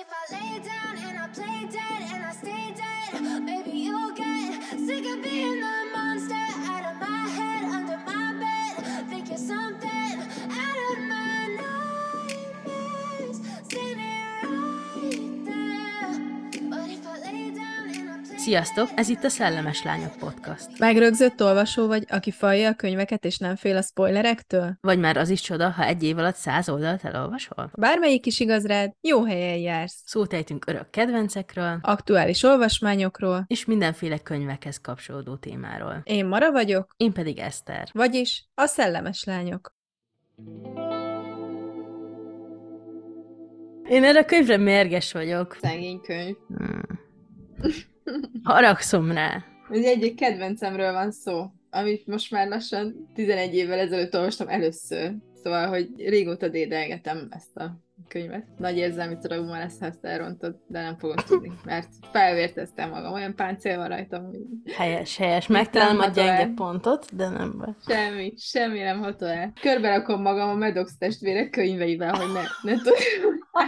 if I lay down and I play dead and I stay dead, maybe you'll get sick of being the Sziasztok, ez itt a Szellemes Lányok Podcast. Megrögzött olvasó vagy, aki falja a könyveket és nem fél a spoilerektől? Vagy már az is csoda, ha egy év alatt száz oldalt elolvasol? Bármelyik is igaz rád, jó helyen jársz. Szót ejtünk örök kedvencekről, Aktuális olvasmányokról. és mindenféle könyvekhez kapcsolódó témáról. Én Mara vagyok, Én pedig Eszter. vagyis a szellemes lányok. Én erre a könyvre mérges vagyok. Szegény könyv. Hmm. Haragszom rá. Ez egyik kedvencemről van szó, amit most már lassan 11 évvel ezelőtt olvastam először. Szóval, hogy régóta dédelgetem ezt a könyvet. Nagy érzelmi trauma lesz, ha ezt elrontod, de nem fogom tudni, mert felvérteztem magam, olyan páncél van rajtam, hogy Helyes, helyes. Megtalálom a gyenge el. pontot, de nem baj. semmi, semmi nem hatol el. Körbe rakom magam a Medox testvérek könyveivel, hogy ne, ne, tud,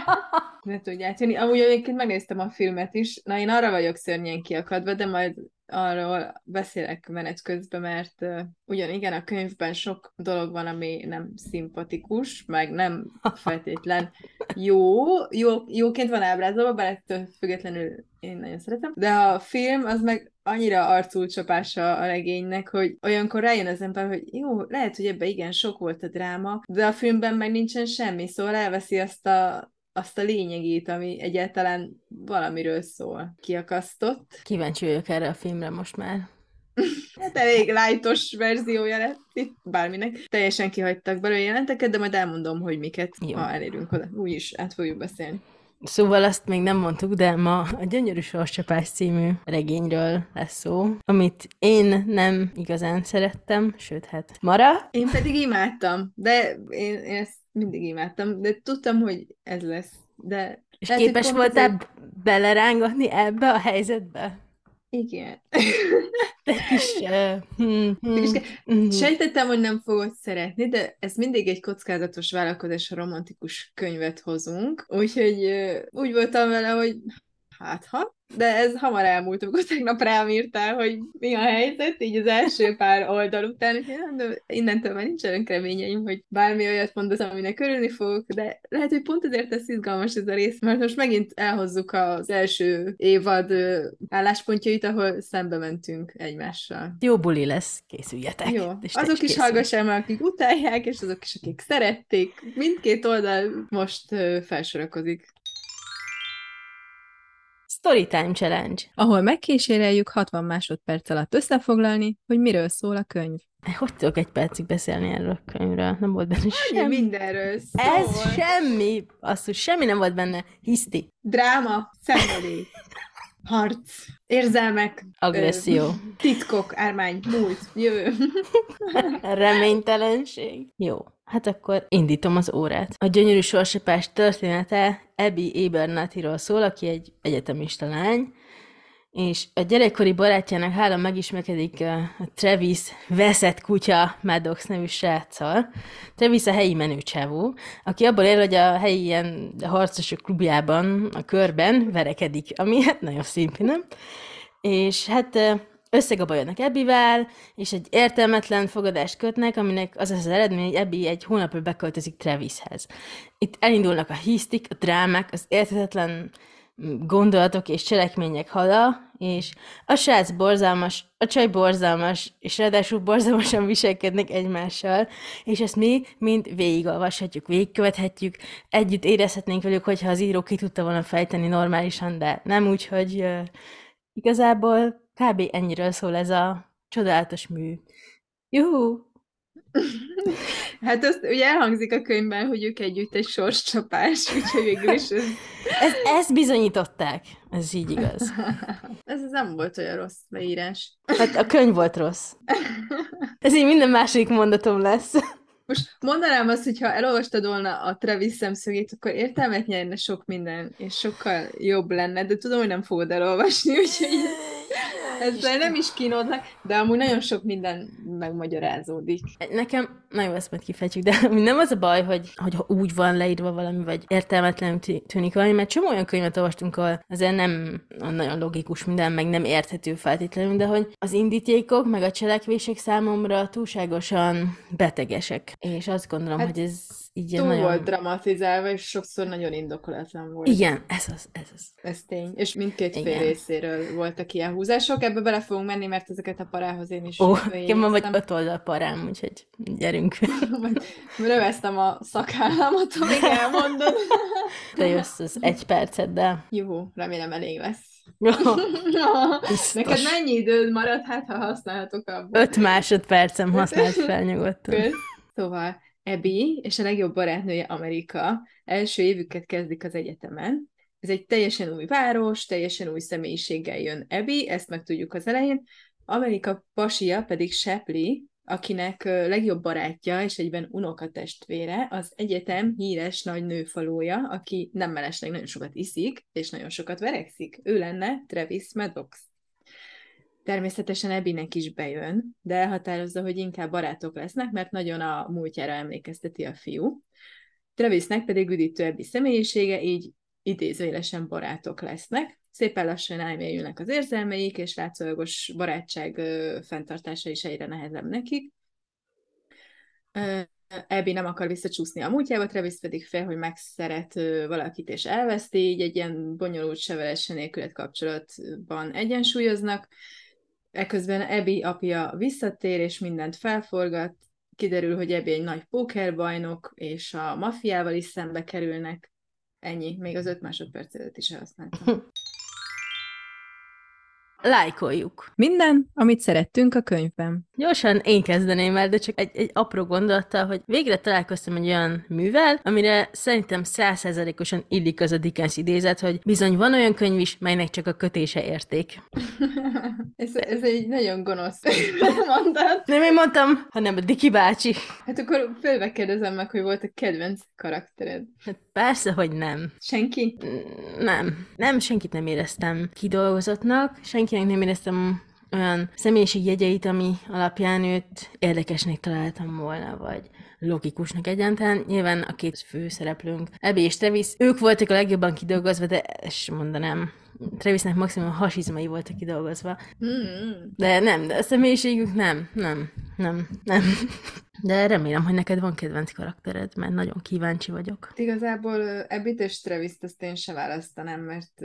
ne tudják jönni. Amúgy egyébként megnéztem a filmet is. Na, én arra vagyok szörnyen kiakadva, de majd arról beszélek menet közben, mert uh, ugyan igen, a könyvben sok dolog van, ami nem szimpatikus, meg nem feltétlen jó, jó jóként van ábrázolva, bár ettől függetlenül én nagyon szeretem, de a film az meg annyira arculcsapása a regénynek, hogy olyankor rájön az ember, hogy jó, lehet, hogy ebben igen sok volt a dráma, de a filmben meg nincsen semmi, szóval elveszi azt a azt a lényegét, ami egyáltalán valamiről szól. Kiakasztott. Kíváncsi vagyok erre a filmre most már. Hát elég lájtos verziója lett itt bárminek. Teljesen kihagytak belőle jelenteket, de majd elmondom, hogy miket, Jó. ha elérünk oda. Úgyis át fogjuk beszélni. Szóval azt még nem mondtuk, de ma a Gyönyörű Sorscsapás című regényről lesz szó, amit én nem igazán szerettem, sőt, hát Mara, Én pedig imádtam, de én, én ezt mindig imádtam, de tudtam, hogy ez lesz. De és lehet, képes voltál ezért- belerángatni ebbe a helyzetbe? Igen. Egy kis... Uh, hmm, hmm. Sejtettem, hogy nem fogod szeretni, de ez mindig egy kockázatos vállalkozás, ha romantikus könyvet hozunk. Úgyhogy ö, úgy voltam vele, hogy hát ha, de ez hamar elmúlt, amikor tegnap rám írtál, hogy mi a helyzet, így az első pár oldal után, de innentől már nincsenek reményeim, hogy bármi olyat mondasz, aminek örülni fogok, de lehet, hogy pont ezért lesz izgalmas ez a rész, mert most megint elhozzuk az első évad álláspontjait, ahol szembe mentünk egymással. Jó buli lesz, készüljetek. Jó, És azok is készülj. hallgassák meg, akik utálják, és azok is, akik szerették. Mindkét oldal most felsorakozik. Storytime Challenge. Ahol megkíséreljük 60 másodperc alatt összefoglalni, hogy miről szól a könyv. Hogy tudok egy percig beszélni erről a könyvről? Nem volt benne Semmi. semmi. mindenről szól. Ez semmi. Azt, semmi nem volt benne. Hiszti. Dráma, szenvedély, harc, érzelmek, Agresszió. ö, titkok, ármány, múlt, jövő. Reménytelenség. Jó. Hát akkor indítom az órát. A gyönyörű sorsapás története Abby Abernathyról szól, aki egy egyetemista lány, és a gyerekkori barátjának hála megismerkedik a Travis veszett kutya Maddox nevű sráccal. Travis a helyi menőcsávó, aki abból él, hogy a helyi ilyen harcosok klubjában, a körben verekedik, ami hát nagyon szimpi, nem? És hát összegabajodnak Ebbivel, és egy értelmetlen fogadást kötnek, aminek az az eredmény, hogy Ebbi egy hónapra beköltözik Travishez. Itt elindulnak a hisztik, a drámák, az érthetetlen gondolatok és cselekmények hala, és a srác borzalmas, a csaj borzalmas, és ráadásul borzalmasan viselkednek egymással, és ezt mi mind végigolvashatjuk, végigkövethetjük, együtt érezhetnénk velük, hogyha az író ki tudta volna fejteni normálisan, de nem úgy, hogy ö, igazából kb. ennyiről szól ez a csodálatos mű. Juhu! Hát azt ugye elhangzik a könyvben, hogy ők együtt egy sorscsapás, úgyhogy végül is ez, Ez, ezt bizonyították. Ez így igaz. ez nem volt olyan rossz leírás. Hát a könyv volt rossz. Ez így minden második mondatom lesz. Most mondanám azt, hogy ha elolvastad volna a Travis szemszögét, akkor értelmet nyerne sok minden, és sokkal jobb lenne, de tudom, hogy nem fogod elolvasni, úgyhogy ezzel nem is kínodlak, de amúgy nagyon sok minden megmagyarázódik. Nekem Na jó, ezt majd kifejtjük, de nem az a baj, hogy, hogy úgy van leírva valami, vagy értelmetlen tűnik valami, mert csomó olyan könyvet olvastunk, ahol azért nem nagyon logikus minden, meg nem érthető feltétlenül, de hogy az indítékok, meg a cselekvések számomra túlságosan betegesek. És azt gondolom, hát, hogy ez így túl nagyon... volt dramatizálva, és sokszor nagyon indokolatlan volt. Igen, ez az, ez az. Ez tény. És mindkét fél részéről voltak ilyen húzások. Ebbe bele fogunk menni, mert ezeket a parához én is Ó, én ma vagy öt oldal parám, úgyhogy gyerünk. Röveztem a szakállamat, amíg elmondod. Te jössz az egy percet, de... Jó, remélem elég lesz. Jó, Neked mennyi időd maradt, hát ha használhatok abból? Öt másodpercem használt fel nyugodtan. Szóval Ebi és a legjobb barátnője Amerika első évüket kezdik az egyetemen. Ez egy teljesen új város, teljesen új személyiséggel jön Ebi, ezt meg tudjuk az elején. Amerika pasia pedig Shepley, akinek legjobb barátja és egyben unokatestvére az egyetem híres nagy nőfalója, aki nem mellesleg nagyon sokat iszik, és nagyon sokat verekszik. Ő lenne Travis Maddox. Természetesen Ebinek is bejön, de elhatározza, hogy inkább barátok lesznek, mert nagyon a múltjára emlékezteti a fiú. Travisnek pedig üdítő Ebi személyisége, így idézőjelesen barátok lesznek. Szépen lassan elmélyülnek az érzelmeik, és látszólagos barátság ö, fenntartása is egyre nehezebb nekik. Ebi nem akar visszacsúszni a múltjába, Travis pedig fél, hogy megszeret valakit és elveszti, így egy ilyen bonyolult sevelesen nélkület kapcsolatban egyensúlyoznak. Eközben Ebi apja visszatér, és mindent felforgat, kiderül, hogy Ebi egy nagy pókerbajnok, és a mafiával is szembe kerülnek. Ennyi, még az öt másodperc is elhasználtam. lájkoljuk. Minden, amit szerettünk a könyvben. Gyorsan én kezdeném el, de csak egy, egy apró gondolattal, hogy végre találkoztam egy olyan művel, amire szerintem százszerzalékosan illik az a Dickens idézet, hogy bizony van olyan könyv is, melynek csak a kötése érték. ez, ez egy nagyon gonosz mondat. Nem én mondtam, hanem a Diki bácsi. Hát akkor fölve kérdezem meg, hogy volt a kedvenc karaktered. Hát persze, hogy nem. Senki? Nem. Nem, senkit nem éreztem kidolgozottnak, senkinek nem éreztem olyan személyiségjegyeit, ami alapján őt érdekesnek találtam volna, vagy logikusnak egyáltalán. Nyilván a két főszereplőnk, Ebi és Travis, ők voltak a legjobban kidolgozva, de ezt mondanám, Travisnek maximum hasizmai voltak kidolgozva. Mm. De nem, de a személyiségük nem, nem, nem, nem. De remélem, hogy neked van kedvenc karaktered, mert nagyon kíváncsi vagyok. Igazából Ebbit és travis azt én se választanám, mert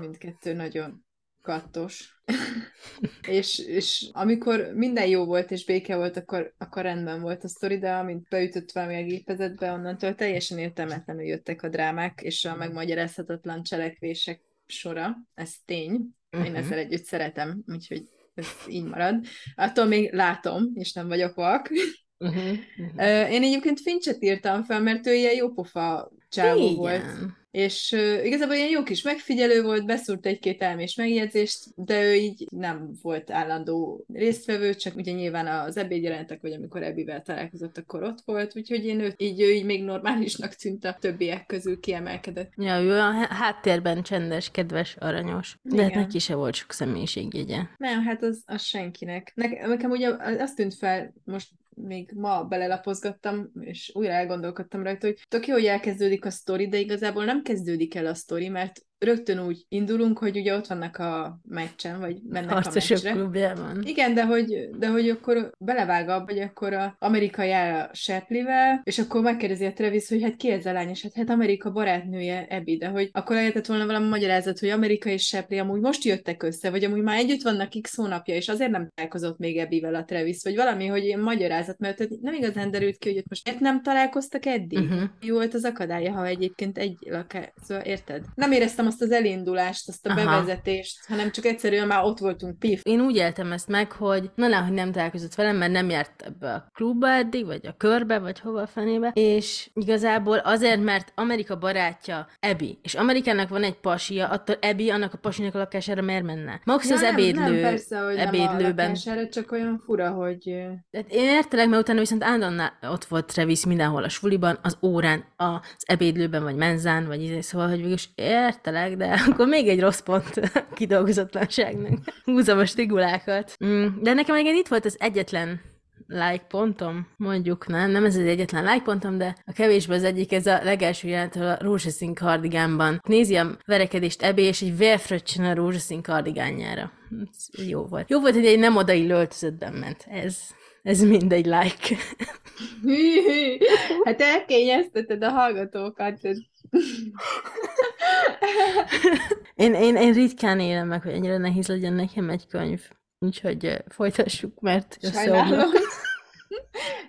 mindkettő nagyon kattos. és, és amikor minden jó volt és béke volt, akkor, akkor rendben volt a sztori, de amint beütött valami a gépezetbe, onnantól teljesen értelmetlenül jöttek a drámák és a megmagyarázhatatlan cselekvések sora. Ez tény. Uh-huh. Én ezzel együtt szeretem, úgyhogy ez így marad. Attól még látom, és nem vagyok vak. Uh-huh. Uh-huh. Én egyébként Fincset írtam fel, mert ő ilyen jópofa csávó Igen. volt. És uh, igazából ilyen jó kis megfigyelő volt, beszúrt egy-két elmés megjegyzést, de ő így nem volt állandó résztvevő, csak ugye nyilván az ebédjelentek, vagy amikor Ebivel találkozott, akkor ott volt, úgyhogy én őt, így, ő így még normálisnak tűnt a többiek közül kiemelkedett. Ja, ő a háttérben csendes, kedves, aranyos. De hát neki se volt sok személyiségjegye. Nem, hát az, az senkinek. Nekem ugye azt tűnt fel, most még ma belelapozgattam, és újra elgondolkodtam rajta, hogy tök jó, hogy elkezdődik a sztori, de igazából nem kezdődik el a sztori, mert rögtön úgy indulunk, hogy ugye ott vannak a meccsen, vagy mennek Harcosok a meccsre. klubjában. Igen, de hogy, de hogy akkor belevág abba, hogy akkor a Amerika jár a Shepley-vel, és akkor megkérdezi a Travis, hogy hát ki ez a lány, és hát, hát Amerika barátnője Ebi, de hogy akkor lehetett volna valami magyarázat, hogy Amerika és Shepley amúgy most jöttek össze, vagy amúgy már együtt vannak x hónapja, és azért nem találkozott még Ebivel a Travis, vagy valami, hogy ilyen magyarázat, mert nem igazán derült ki, hogy ott most nem találkoztak eddig. Uh-huh. Jó volt az akadálya, ha egyébként egy lakás, szóval érted? Nem éreztem azt az elindulást, azt a Aha. bevezetést, hanem csak egyszerűen már ott voltunk pif. Én úgy éltem ezt meg, hogy na hogy nem találkozott velem, mert nem járt ebbe a klubba eddig, vagy a körbe, vagy hova a fenébe, és igazából azért, mert Amerika barátja Ebi, és Amerikának van egy pasia, attól Ebi annak a pasinak a lakására miért menne? Max ja, az nem, ebédlő, nem, persze, hogy ebédlőben. Nem a lakására, csak olyan fura, hogy... Tehát én értelek, mert utána viszont állandóan ott volt Travis mindenhol a suliban, az órán, az ebédlőben, vagy menzán, vagy izé, szóval, hogy végül értelek, de akkor még egy rossz pont kidolgozatlanságnak. Húzom a stigulákat. Mm, de nekem egyébként itt volt az egyetlen like pontom, mondjuk nem, nem ez az egyetlen like pontom, de a kevésbé az egyik, ez a legelső jelent a rózsaszín kardigánban. Nézi a verekedést ebé, és egy vérfröccsön a rózsaszín kardigánjára. Ez jó volt. Jó volt, hogy egy nem odai öltözöttben ment. Ez, ez mind egy like. Hű, hű. Hát elkényezteted a hallgatókat. Én, én, én ritkán élem meg, hogy ennyire nehéz legyen nekem egy könyv. Úgyhogy folytassuk, mert Sajnálom.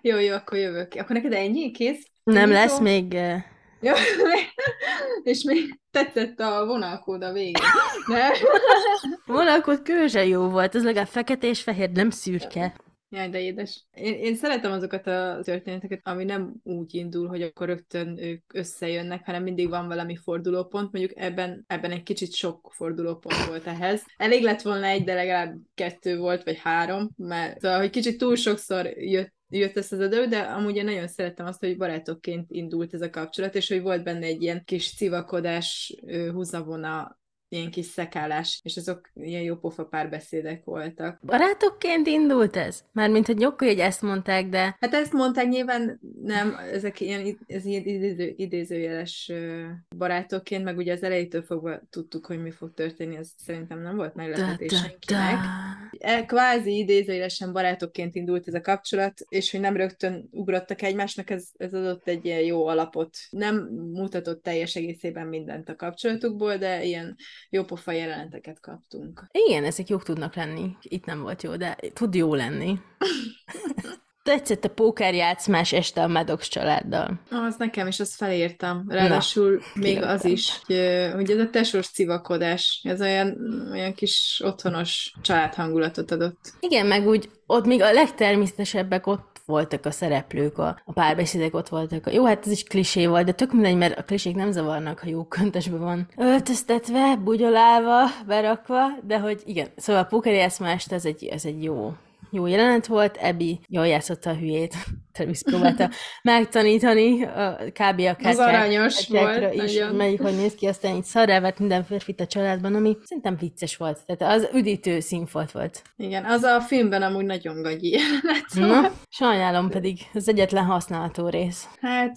Jó, jó, akkor jövök. Akkor neked ennyi? Kész? Nem lesz még... eh, Jó. És még tetszett a vonalkód a végén. Nem? Vonalkod különösen jó volt, ez legalább fekete és fehér, nem szürke. Jaj, de édes. Én, én szeretem azokat a történeteket, ami nem úgy indul, hogy akkor rögtön ők összejönnek, hanem mindig van valami fordulópont. Mondjuk ebben, ebben egy kicsit sok fordulópont volt ehhez. Elég lett volna egy, de legalább kettő volt, vagy három, mert szóval, hogy kicsit túl sokszor jött jött össze az idő, de amúgy én nagyon szerettem azt, hogy barátokként indult ez a kapcsolat, és hogy volt benne egy ilyen kis civakodás, húzavona, ilyen kis szekálás, és azok ilyen jó pofa párbeszédek voltak. Barátokként indult ez? Mármint, hogy nyokko, hogy ezt mondták, de Hát ezt mondták nyilván nem, ezek ilyen, ez ilyen idéző, idézőjeles barátokként, meg ugye az elejétől fogva tudtuk, hogy mi fog történni, ez szerintem nem volt meglepetés senkinek. E, kvázi idézőjelesen barátokként indult ez a kapcsolat, és hogy nem rögtön ugrottak egymásnak, ez, ez adott egy ilyen jó alapot. Nem mutatott teljes egészében mindent a kapcsolatukból, de ilyen jópofa jeleneteket kaptunk. Igen, ezek jók tudnak lenni. Itt nem volt jó, de tud jó lenni. Tetszett a pókerjátszmás este a Maddox családdal. Ah, Az nekem is, azt felírtam. Ráadásul még kiraktam. az is, hogy, hogy ez a tesós civakodás, ez olyan, olyan kis otthonos családhangulatot adott. Igen, meg úgy ott még a legtermészetesebbek ott voltak a szereplők, a, a párbeszédek ott voltak. A, jó, hát ez is klisé volt, de tök mindegy, mert a klisék nem zavarnak, ha jó köntesbe van öltöztetve, bugyolálva, berakva, de hogy igen, szóval a pókerjátszmást ez egy, ez egy jó, jó jelenet volt, Ebi jól játszotta a hülyét, Travis próbálta megtanítani a, kb. a Az aranyos volt, is, nagyon. melyik hogy néz ki, aztán így szarrávert minden férfit a családban, ami szerintem vicces volt. Tehát az üdítő színfolt volt. Igen, az a filmben amúgy nagyon gagyi jelenet Na, volt. sajnálom pedig, az egyetlen használható rész. Hát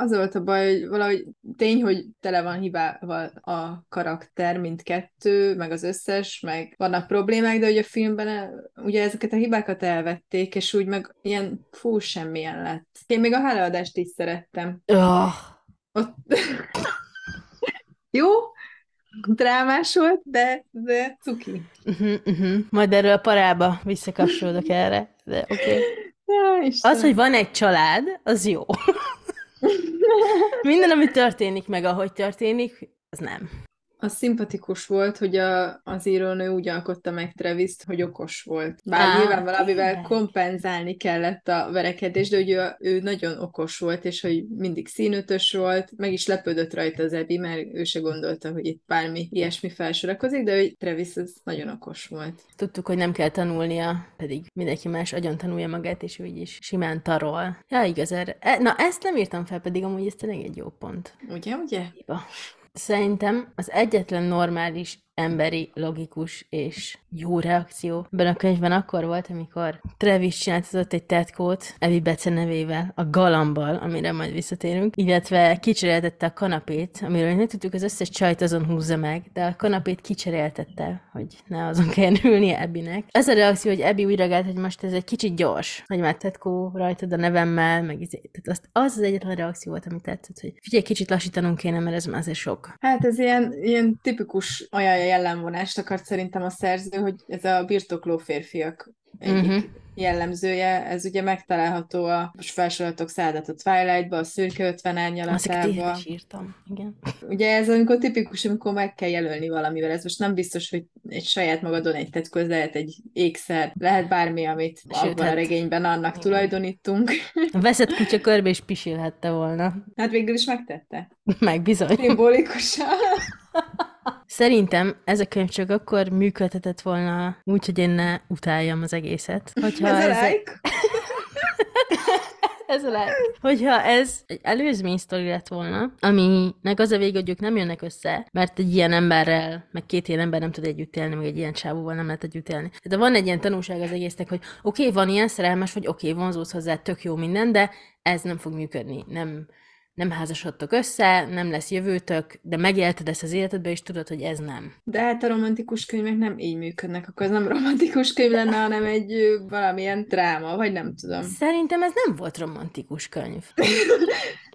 az volt a baj, hogy valahogy tény, hogy tele van hibával a karakter, mint kettő, meg az összes, meg vannak problémák, de hogy a filmben el- ugye ezeket a hibákat elvették, és úgy meg ilyen fú, semmilyen lett. Én még a hálaadást is szerettem. Oh, Ott... Jó, drámás volt, de, de cuki. uh-huh, uh-huh. Majd erről a parába visszakapcsolódok erre, de oké. Okay. Az, hogy van egy család, az jó. Minden, ami történik meg, ahogy történik, az nem. Az szimpatikus volt, hogy a, az írónő úgy alkotta meg travis hogy okos volt. Bár Á, nyilván valamivel tényleg? kompenzálni kellett a verekedés, de hogy ő, ő nagyon okos volt, és hogy mindig színötös volt, meg is lepődött rajta az Ebi, mert ő se gondolta, hogy itt bármi ilyesmi felsorakozik, de hogy Travis az nagyon okos volt. Tudtuk, hogy nem kell tanulnia, pedig mindenki más agyon tanulja magát, és ő így is simán tarol. Ja, igaz, erre. E, na, ezt nem írtam fel, pedig amúgy ez tényleg egy jó pont. Ugye, ugye? Hiba. Szerintem az egyetlen normális, emberi, logikus és jó reakció ebben a könyvben akkor volt, amikor Travis csináltatott egy tetkót Evi Bece nevével, a galambal, amire majd visszatérünk, illetve kicseréltette a kanapét, amiről nem tudtuk, az összes csajt azon húzza meg, de a kanapét kicseréltette, hogy ne azon kelljen ülnie Ebinek. Ez a reakció, hogy Ebi úgy reagált, hogy most ez egy kicsit gyors, hogy már tetkó rajtad a nevemmel, meg izé- tehát azt, az az egyetlen reakció volt, ami tetszett, hogy figyelj, kicsit lassítanunk kéne, mert ez már azért sok. Hát ez ilyen, ilyen tipikus olyan jellemvonást akart szerintem a szerző, hogy ez a birtokló férfiak egyik Mhm. jellemzője, ez ugye megtalálható a most felsorolatok szádat a Twilight-ba, a szürke 50 Azt én árnyalatában. is írtam, igen. Ugye ez amikor tipikus, amikor meg kell jelölni valamivel, ez most nem biztos, hogy egy saját magadon egy tetkó, ez lehet egy ékszer, lehet bármi, amit Sőt, abban a hát- regényben annak tulajdonítunk. A veszett kutya körbe is pisilhette volna. Hát végül is megtette. Meg bizony. Szimbolikusan. Szerintem ez a könyv csak akkor működhetett volna úgy, hogy én ne utáljam az egészet. Hogyha Ez a ez, like. Ez a leg. Hogyha ez egy előzmény sztori lett volna, aminek az a vége, hogy ők nem jönnek össze, mert egy ilyen emberrel, meg két ilyen ember nem tud együtt élni, meg egy ilyen csávóval nem lehet együtt élni. De van egy ilyen tanulság az egésznek, hogy oké, okay, van ilyen szerelmes, vagy oké, okay, vonzódsz hozzá, tök jó minden, de ez nem fog működni. Nem, nem házasodtok össze, nem lesz jövőtök, de megélted ezt az életedbe, és tudod, hogy ez nem. De hát a romantikus könyvek nem így működnek, akkor ez nem romantikus könyv lenne, hanem egy valamilyen dráma, vagy nem tudom. Szerintem ez nem volt romantikus könyv.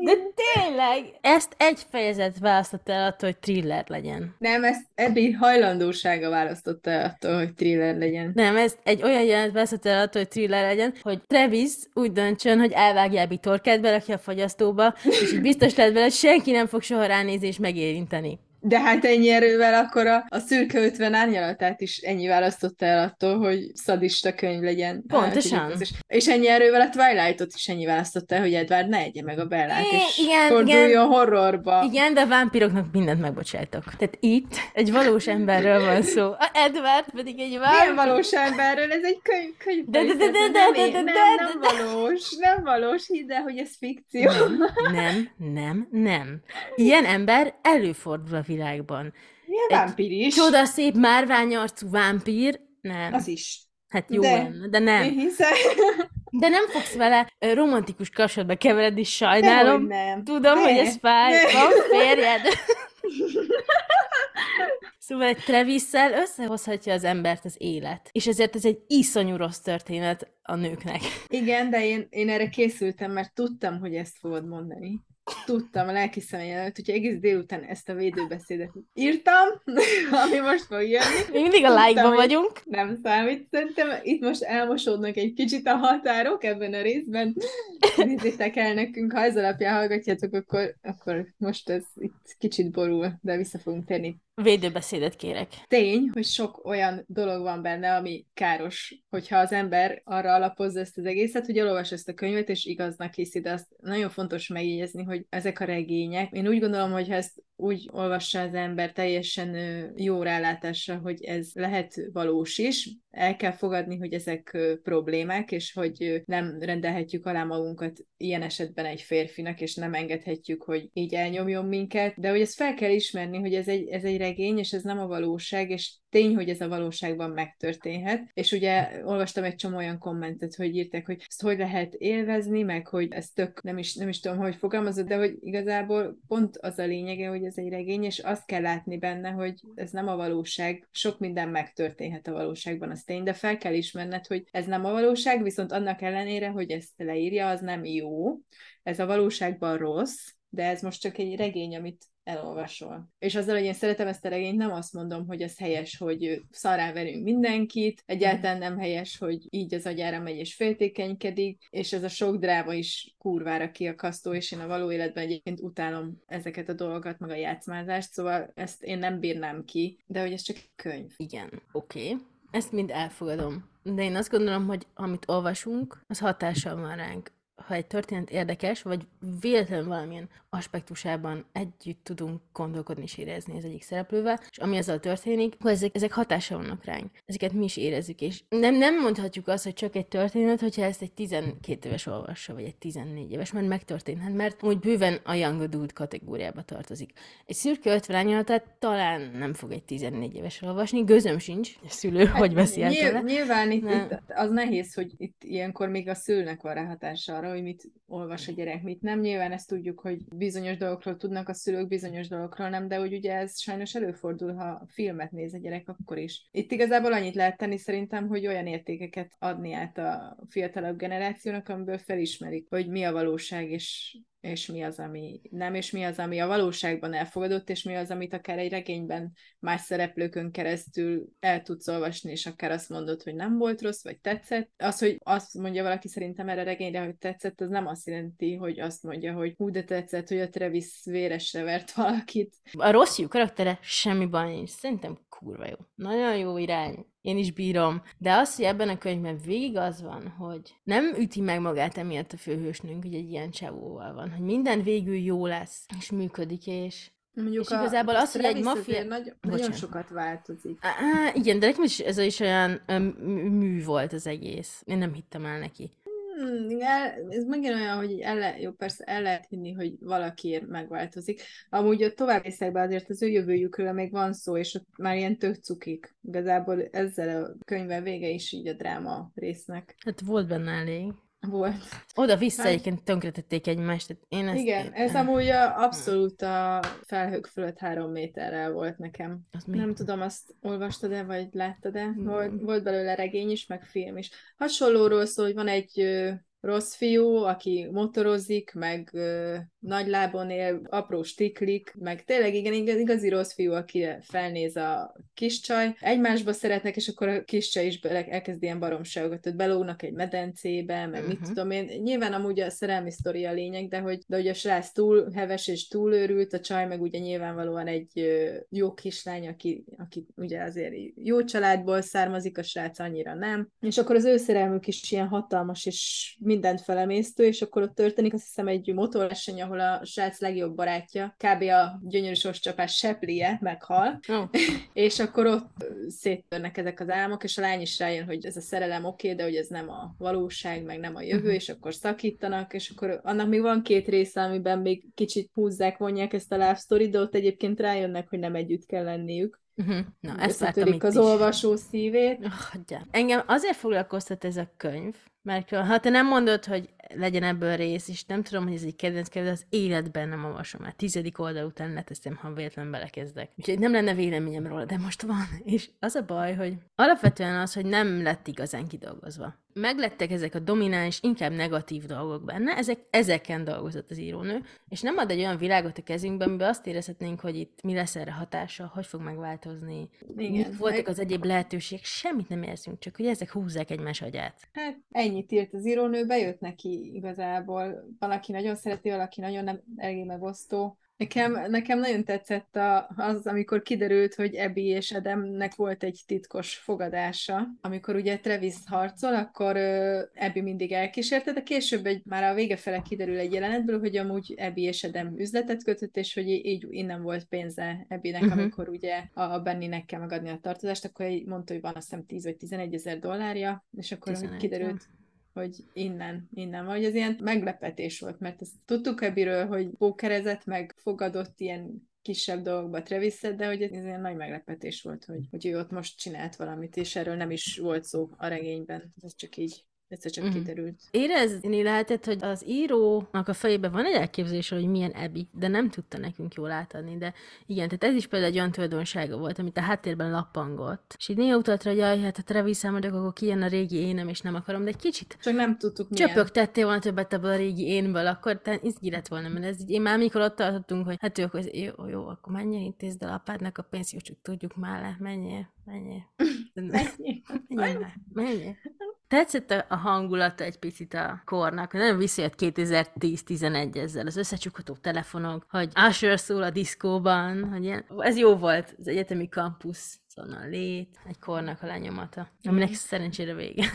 De tényleg, ezt egy fejezet választott el attól, hogy thriller legyen. Nem, ezt Ebbi hajlandósága választotta el attól, hogy thriller legyen. Nem, ez egy olyan jelenet választott el attól, hogy thriller legyen, hogy Travis úgy döntsön, hogy elvágja Abby torkát, belakja a fagyasztóba, és így biztos lehet vele, hogy senki nem fog soha ránézni és megérinteni. De hát ennyi erővel akkor a, a szürke 50 árnyalatát is ennyi választotta el attól, hogy szadista könyv legyen. Pontosan. Hát, és, és ennyi erővel a Twilightot is ennyi választotta el, hogy Edward ne egye meg a Bellát, és igen, forduljon igen. horrorba. Igen, de a vámpiroknak mindent megbocsájtok. Tehát itt egy valós emberről van szó. A Edward pedig egy Milyen vámpir. valós emberről? Ez egy könyv, könyv De- de- de- de- nem, de- de- de- nem, nem valós, nem valós, hidd el, hogy ez fikció. Nem, nem, nem. Ilyen ember előfordul a világban. Milyen vámpír is? Csoda szép márványarcú vámpír, nem. Az is. Hát jó De. lenne, de nem. Én hiszem. De nem fogsz vele romantikus kapcsolatba keveredni, sajnálom. nem. Tudom, Ne, hogy ez fáj. ne. Van férjed. Szóval egy Travis-szel összehozhatja az embert az élet. És ezért ez egy iszonyú rossz történet a nőknek. Igen, de én, én erre készültem, mert tudtam, hogy ezt fogod mondani. Tudtam a lelki személy előtt, hogy egész délután ezt a védőbeszédet írtam, ami most fog jönni. Még mindig a like vagyunk. Nem számít, szerintem itt most elmosódnak egy kicsit a határok ebben a részben. Nézzétek el nekünk, ha ez alapján hallgatjátok, akkor, akkor most ez itt kicsit borul, de vissza fogunk térni Védőbeszédet kérek. tény, hogy sok olyan dolog van benne, ami káros, hogyha az ember arra alapozza ezt az egészet, hogy elolvas ezt a könyvet, és igaznak hiszi, de azt nagyon fontos megjegyezni, hogy ezek a regények, én úgy gondolom, hogy ha ezt úgy olvassa az ember teljesen jó rálátással, hogy ez lehet valós is, el kell fogadni, hogy ezek problémák, és hogy nem rendelhetjük alá magunkat ilyen esetben egy férfinak, és nem engedhetjük, hogy így elnyomjon minket, de hogy ezt fel kell ismerni, hogy ez egy, ez egy regény, és ez nem a valóság, és tény, hogy ez a valóságban megtörténhet. És ugye olvastam egy csomó olyan kommentet, hogy írták, hogy ezt hogy lehet élvezni, meg hogy ez tök, nem is, nem is tudom, hogy fogalmazott, de hogy igazából pont az a lényege, hogy ez egy regény, és azt kell látni benne, hogy ez nem a valóság, sok minden megtörténhet a valóságban, az tény, de fel kell ismerned, hogy ez nem a valóság, viszont annak ellenére, hogy ezt leírja, az nem jó, ez a valóságban rossz, de ez most csak egy regény, amit elolvasol. És azzal, hogy én szeretem ezt a regényt, nem azt mondom, hogy ez helyes, hogy szarrá verünk mindenkit, egyáltalán nem helyes, hogy így az agyára megy és féltékenykedik, és ez a sok dráma is kurvára kiakasztó, és én a való életben egyébként utálom ezeket a dolgokat, meg a játszmázást, szóval ezt én nem bírnám ki, de hogy ez csak könyv. Igen, oké. Okay. Ezt mind elfogadom. De én azt gondolom, hogy amit olvasunk, az hatással van ránk. Ha egy történet érdekes, vagy véletlenül valamilyen aspektusában együtt tudunk gondolkodni és érezni az egyik szereplővel, és ami ezzel történik, akkor ezek, ezek hatással vannak ránk. Ezeket mi is érezzük, és nem, nem mondhatjuk azt, hogy csak egy történet, hogyha ezt egy 12 éves olvassa, vagy egy 14 éves, mert megtörténhet, mert úgy bőven a young adult kategóriába tartozik. Egy szürke 50 árnyalatát talán nem fog egy 14 éves olvasni, gőzöm sincs, a szülő hogy veszi el Hát Nyilv, nyilván itt, itt, az nehéz, hogy itt ilyenkor még a szülőnek van ráhatása arra, hogy mit olvas a gyerek, mit nem. Nyilván ezt tudjuk, hogy bizonyos dolgokról tudnak a szülők, bizonyos dolgokról nem, de hogy ugye ez sajnos előfordul, ha filmet néz a gyerek, akkor is. Itt igazából annyit lehet tenni szerintem, hogy olyan értékeket adni át a fiatalabb generációnak, amiből felismerik, hogy mi a valóság, és és mi az, ami nem, és mi az, ami a valóságban elfogadott, és mi az, amit akár egy regényben más szereplőkön keresztül el tudsz olvasni, és akár azt mondod, hogy nem volt rossz, vagy tetszett. Az, hogy azt mondja valaki szerintem erre a regényre, hogy tetszett, az nem azt jelenti, hogy azt mondja, hogy hú, de tetszett, hogy a Travis véresre vert valakit. A rossz karaktere semmi baj nincs. Szerintem kurva jó. Nagyon jó irány. Én is bírom. De az, hogy ebben a könyvben végig az van, hogy nem üti meg magát emiatt a főhősnünk, hogy egy ilyen csávóval van, hogy minden végül jó lesz, és működik, és Mondjuk És igazából az, hogy egy maffia- azért Nagyon, sokat változik. Á, igen, de nekem is ez is olyan mű volt az egész. Én nem hittem el neki. Hmm, el, ez megint olyan, hogy el le, jó, persze el lehet hinni, hogy valakiért megváltozik. Amúgy a további részekben azért az ő jövőjükről még van szó, és ott már ilyen tök cukik. Igazából ezzel a könyvvel vége is így a dráma résznek Hát volt benne elég. Volt. Oda-vissza Hát- egyébként tönkretették egymást. Tehát én ezt Igen, ez amúgy a, abszolút a felhők fölött három méterrel volt nekem. Az mi? Nem tudom, azt olvastad-e, vagy láttad-e? Nem. Volt, volt belőle regény is, meg film is. Hasonlóról szól, hogy van egy rossz fiú, aki motorozik, meg ö, nagy lábon él, apró stiklik, meg tényleg igen, igaz, igazi rossz fiú, aki felnéz a kis csaj. Egymásba szeretnek, és akkor a kis csaj is bele, elkezd ilyen baromságokat, tehát belógnak egy medencébe, meg mit Mhm. tudom én. Nyilván amúgy a szerelmi sztori a lényeg, de hogy, de hogy a srác túl heves és túlőrült, a csaj meg ugye nyilvánvalóan egy ö, jó kislány, aki, aki ugye azért jó családból származik, a srác annyira nem. És akkor az ő szerelmük is ilyen hatalmas és mindent felemésztő, és akkor ott történik azt hiszem egy motorverseny, ahol a srác legjobb barátja, kb. a gyönyörű csapás seplie meghal, Ó, és akkor ott széttörnek ezek az álmok, és a lány is rájön, hogy ez a szerelem oké, okay, de hogy ez nem a valóság, meg nem a jövő, Mhm. és akkor szakítanak, és akkor annak még van két része, amiben még kicsit húzzák, vonják ezt a love story, de ott egyébként rájönnek, hogy nem együtt kell lenniük. uh-huh. Na, ezt láttam az is. olvasó szívét. Oh. Engem azért foglalkoztat ez a könyv, mert ha te nem mondod, hogy legyen ebből rész, és nem tudom, hogy ez egy kedvenc könyv, az életben nem olvasom. Már tizedik oldal után leteszem, ha véletlenül belekezdek. Úgyhogy nem lenne véleményem róla, de most van. És az a baj, hogy alapvetően az, hogy nem lett igazán kidolgozva. Meglettek ezek a domináns, inkább negatív dolgok benne, ezek, ezeken dolgozott az írónő, és nem ad egy olyan világot a kezünkbe, amiben azt érezhetnénk, hogy itt mi lesz erre hatása, hogy fog megváltozni, Igen. Mik voltak meg- az egyéb lehetőségek, semmit nem érzünk, csak hogy ezek húzzák egymás agyát. Hát ennyit írt az írónő, bejött neki igazából. Valaki nagyon szereti, valaki nagyon nem eléggé megosztó. Nekem, nekem nagyon tetszett a, az, amikor kiderült, hogy Abby és Adamnek volt egy titkos fogadása. Amikor ugye Travis harcol, akkor Abby mindig elkísérte, de később egy, már a vége fele kiderül egy jelenetből, hogy amúgy Abby és Adam üzletet kötött, és hogy így innen volt pénze Abbynek, uh-huh. amikor ugye a, Benninek kell megadni a tartozást, akkor mondta, hogy van azt hiszem 10 vagy 11 ezer dollárja, és akkor hogy 11, kiderült, hogy innen, innen van, hogy ez ilyen meglepetés volt, mert ezt tudtuk ebbiről, hogy pókerezett, meg fogadott ilyen kisebb dolgokba travis de hogy ez ilyen nagy meglepetés volt, hogy, hogy ő ott most csinált valamit, és erről nem is volt szó a regényben. Ez csak így egyszer csak Mhm. kiderült. Érezni lehetett, hogy az írónak a fejében van egy elképzelése, hogy milyen Abby, de nem tudta nekünk jól átadni, de igen, tehát ez is például egy olyan tulajdonsága volt, amit a háttérben lappangott. És így néha utalt rá, hogy jaj, hát ha Travis számadok, akkor kijön a régi énem, és nem akarom, de egy kicsit Csak nem tudtuk csöpögtettél volna többet ebből a régi énből, akkor te izgi lett volna, mert ez így, én már mikor ott tartottunk, hogy hát ő akkor, jó, jó, akkor menjél, intézd el apádnak a pénzt, jó, csak tudjuk már le, menjél, menjél. Ennyi. Menjél már, menjél. Tetszett a- hangulata egy picit a kornak, nagyon visszajött 2010-11 ezzel, az összecsukható telefonok, hogy Usher szól a diszkóban, hogy ilyen, ez jó volt, az egyetemi kampusz, szóval lét, egy kornak a lenyomata, aminek szerencsére vége.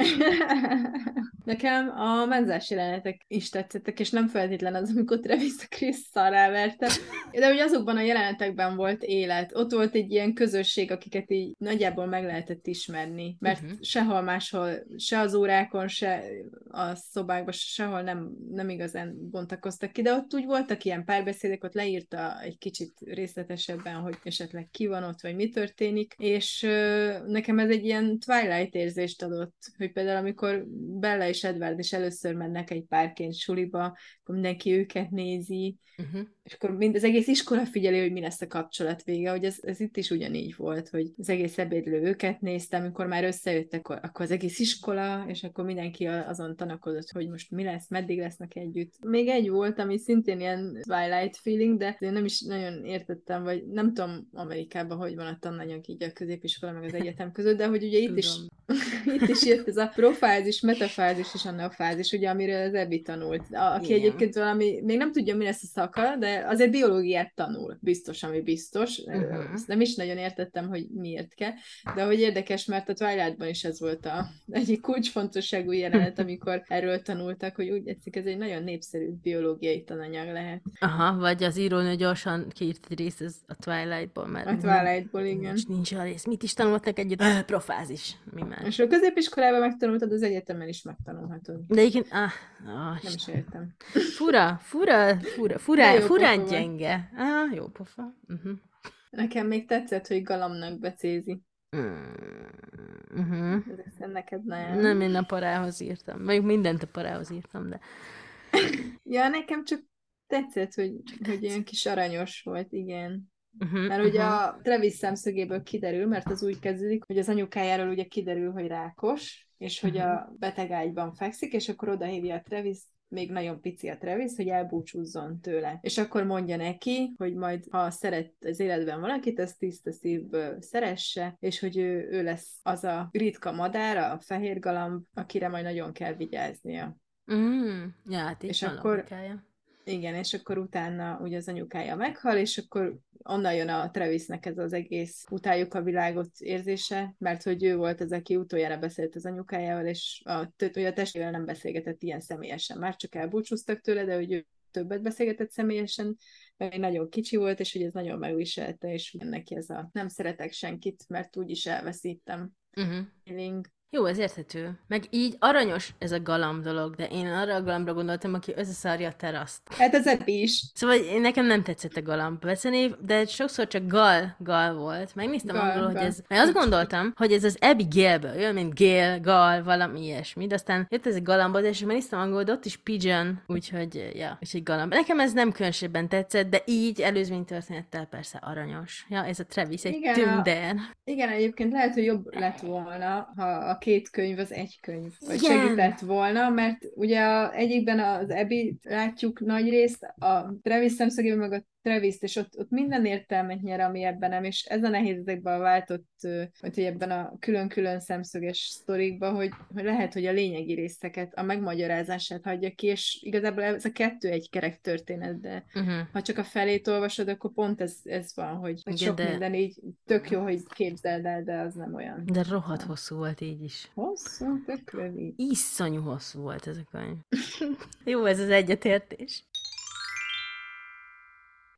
Nekem a menzás jelenetek is tetszettek, és nem feltétlen az, amikor Travis a Chris szarráverte, de hogy azokban a jelenetekben volt élet. Ott volt egy ilyen közösség, akiket így nagyjából meg lehetett ismerni, mert uh-huh. sehol máshol, se az órákon, se a szobákban, sehol nem, nem igazán bontakoztak ki, de ott úgy voltak ilyen párbeszédek, ott leírta egy kicsit részletesebben, hogy esetleg ki van ott, vagy mi történik, és nekem ez egy ilyen Twilight érzést adott, hogy például amikor Bella és Edward is először mennek egy párként suliba, akkor mindenki őket nézi, Uh-huh. és akkor mind, az egész iskola figyeli, hogy mi lesz a kapcsolat vége, hogy ez, ez itt is ugyanígy volt, hogy az egész ebédlő őket nézte, amikor már összejöttek, akkor, akkor az egész iskola, és akkor mindenki a- azon tanakodott, hogy most mi lesz, meddig lesznek együtt. Még egy volt, ami szintén ilyen Twilight feeling, de én nem is nagyon értettem, vagy nem tudom Amerikában, hogy van a tananyag így a középiskola meg az egyetem között, de hogy ugye itt is, Tudom. itt is jött ez a profázis, metafázis és anafázis, ugye, amiről az Ebi tanult. A- Aki Igen. egyébként valami, még nem tudja, mi lesz a szaka, de azért biológiát tanul, biztos, ami biztos. Mhm. Ezt nem is nagyon értettem, hogy miért kell, de hogy érdekes, mert a Twilightban is ez volt a egyik kulcsfontosságú jelenet, amikor erről tanultak, hogy úgy tetszik, ez egy nagyon népszerű biológiai tananyag lehet. Aha, vagy az írónő gyorsan kiírt egy részt ez a Twilight-ból, mert A Twilightból, igen. Nincs, nincs a rész. Mit is tanultak együtt? Öh, profázis. Mi más? És a középiskolában megtanultad, az egyetemen is megtanulhatod. De egyébként, ah, ah, Nem is értem. fura, fura, fura, fura, furán gyenge. Ah, jó pofa. Uh-huh. Nekem még tetszett, hogy galamnak becézi. Uh-huh. Szerint neked nem. Nem, én a parához írtam. Mondjuk mindent a parához írtam, de... Ja, nekem csak tetszett, hogy, hogy ilyen kis aranyos volt, igen. Uh-huh, Mert ugye a Travis szemszögéből kiderül, mert az úgy kezdődik, hogy az anyukájáról ugye kiderül, hogy rákos, és hogy a beteg ágyban fekszik, és akkor oda hívja a Travis, még nagyon pici a Travis, hogy elbúcsúzzon tőle. És akkor mondja neki, hogy majd, ha szeret az életben valakit, ezt tiszta szívből szeresse, és hogy ő, ő lesz az a ritka madár, a fehér galamb, akire majd nagyon kell vigyáznia. Mm, ja, hát És akkor- logikája. Igen, és akkor utána ugye az anyukája meghal, és akkor onnan jön a Travisnek ez az egész utáljuk a világot érzése, mert hogy ő volt az, aki utoljára beszélt az anyukájával, és a, ugye a testvével nem beszélgetett ilyen személyesen. Már csak elbúcsúztak tőle, de hogy ő többet beszélgetett személyesen, mert nagyon kicsi volt, és hogy ez nagyon megviselte, és neki ez a nem szeretek senkit, mert úgyis elveszítem Uh-huh. feeling. Jó, ez érthető. Meg így aranyos ez a galamb dolog, de én arra a galambra gondoltam, aki összeszarja a teraszt. Hát ez is. Szóval nekem nem tetszett a galamb becenév, de sokszor csak gal, gal volt. Megnéztem Gal, angolul, hogy gal. ez... Mert azt gondoltam, hogy ez az Abigailből jön, mint Gail, gal, valami ilyesmi. De aztán jött ez a galambod, és megnéztem angolul, de ott is pigeon, úgyhogy, ja, úgyhogy galamb. Nekem ez nem különösebben tetszett, de így előzménytörténettel persze aranyos. Ja, ez a Travis, egy Igen, a- tündér. Igen, egyébként lehet, hogy jobb lett volna, ha a két könyv az egy könyv, vagy Igen. segített volna, mert ugye a, egyikben az Ebi látjuk nagy részt, a Travis szemszögében meg a travis és ott, ott minden értelmet nyer, ami ebben nem, és ez a nehéz ezekben a váltott, vagy hogy ebben a külön-külön szemszöges sztorikban, hogy, hogy lehet, hogy a lényegi részeket, a megmagyarázását hagyja ki, és igazából ez a kettő egy kerek történet, de Uh-huh. ha csak a felét olvasod, akkor pont ez, ez van, hogy, hogy Igen, sok de- minden így tök jó, hogy képzeld el, de az nem olyan. De rohadt hosszú volt így is. Hosszú, tök rövid. Iszonyú hosszú volt ez a könyv. Jó, ez az egyetértés.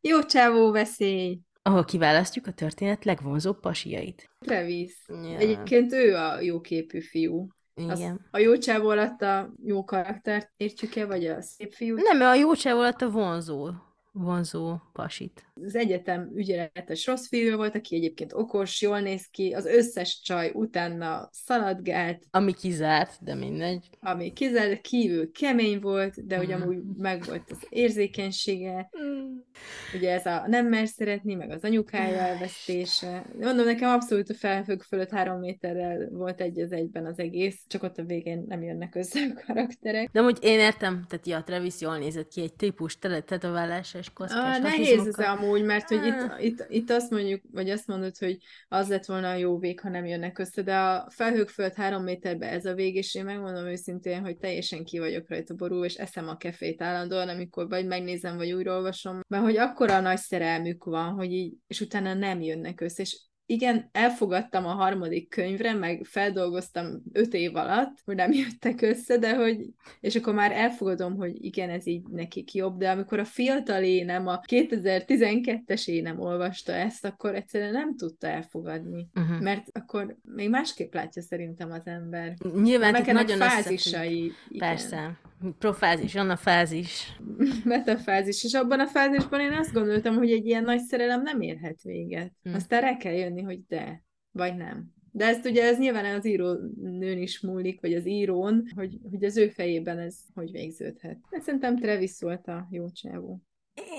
Jó csávó veszély! Ahol kiválasztjuk a történet legvonzóbb pasiait. Travis. Ja. Egyébként ő a jó képű fiú. Az, Igen. a jó csávó alatt a jó karaktert értjük-e, vagy a szép fiú? Nem, a jó csáv alatt a vonzó, vonzó pasit. Az egyetem ügyeletes rossz fiú volt, aki egyébként okos, jól néz ki, az összes csaj utána szaladgált, Ami kizárt, de mindegy. ami kizel kívül kemény volt, de hogy Mhm. amúgy megvolt az érzékenysége, ugye ez a nem mer szeretni, meg az anyukája elvesztése. Mondom, nekem abszolút a felhők fölött három méterrel volt egy az egyben az egész, csak ott a végén nem jönnek össze a karakterek. De amúgy én értem, tehát ja, Travis jól nézett ki, egy típus tele tetoválása és koszkás Ah, nehéz ez amúgy, mert hogy itt, itt, itt azt mondjuk, vagy azt mondod, hogy az lett volna a jó vég, ha nem jönnek össze, de a felhők fölött három méterbe ez a vég, és én megmondom őszintén, hogy teljesen ki vagyok rajta borul, és eszem a kefét állandóan, amikor vagy megnézem, vagy újraolvasom, mert hogy akkora nagy szerelmük van, hogy így, és utána nem jönnek össze, és igen, elfogadtam a harmadik könyvre, meg feldolgoztam öt év alatt, hogy nem jöttek össze, de hogy, és akkor már elfogadom, hogy igen, ez így nekik jobb, de amikor a fiatal énem, a 2012-es énem olvasta ezt, akkor egyszerűen nem tudta elfogadni. Uh-huh. Mert akkor még másképp látja szerintem az ember. Nyilván nagyon összefügg. fázisai. igen. Profázis, anafázis. Metafázis. És abban a fázisban én azt gondoltam, hogy egy ilyen nagy szerelem nem érhet véget. Hm. Aztán rá kell jönni, hogy de, vagy nem. De ezt ugye ez nyilván az író nőn is múlik, vagy az írón, hogy, hogy az ő fejében ez hogy végződhet. De szerintem Travis volt a jó csávó.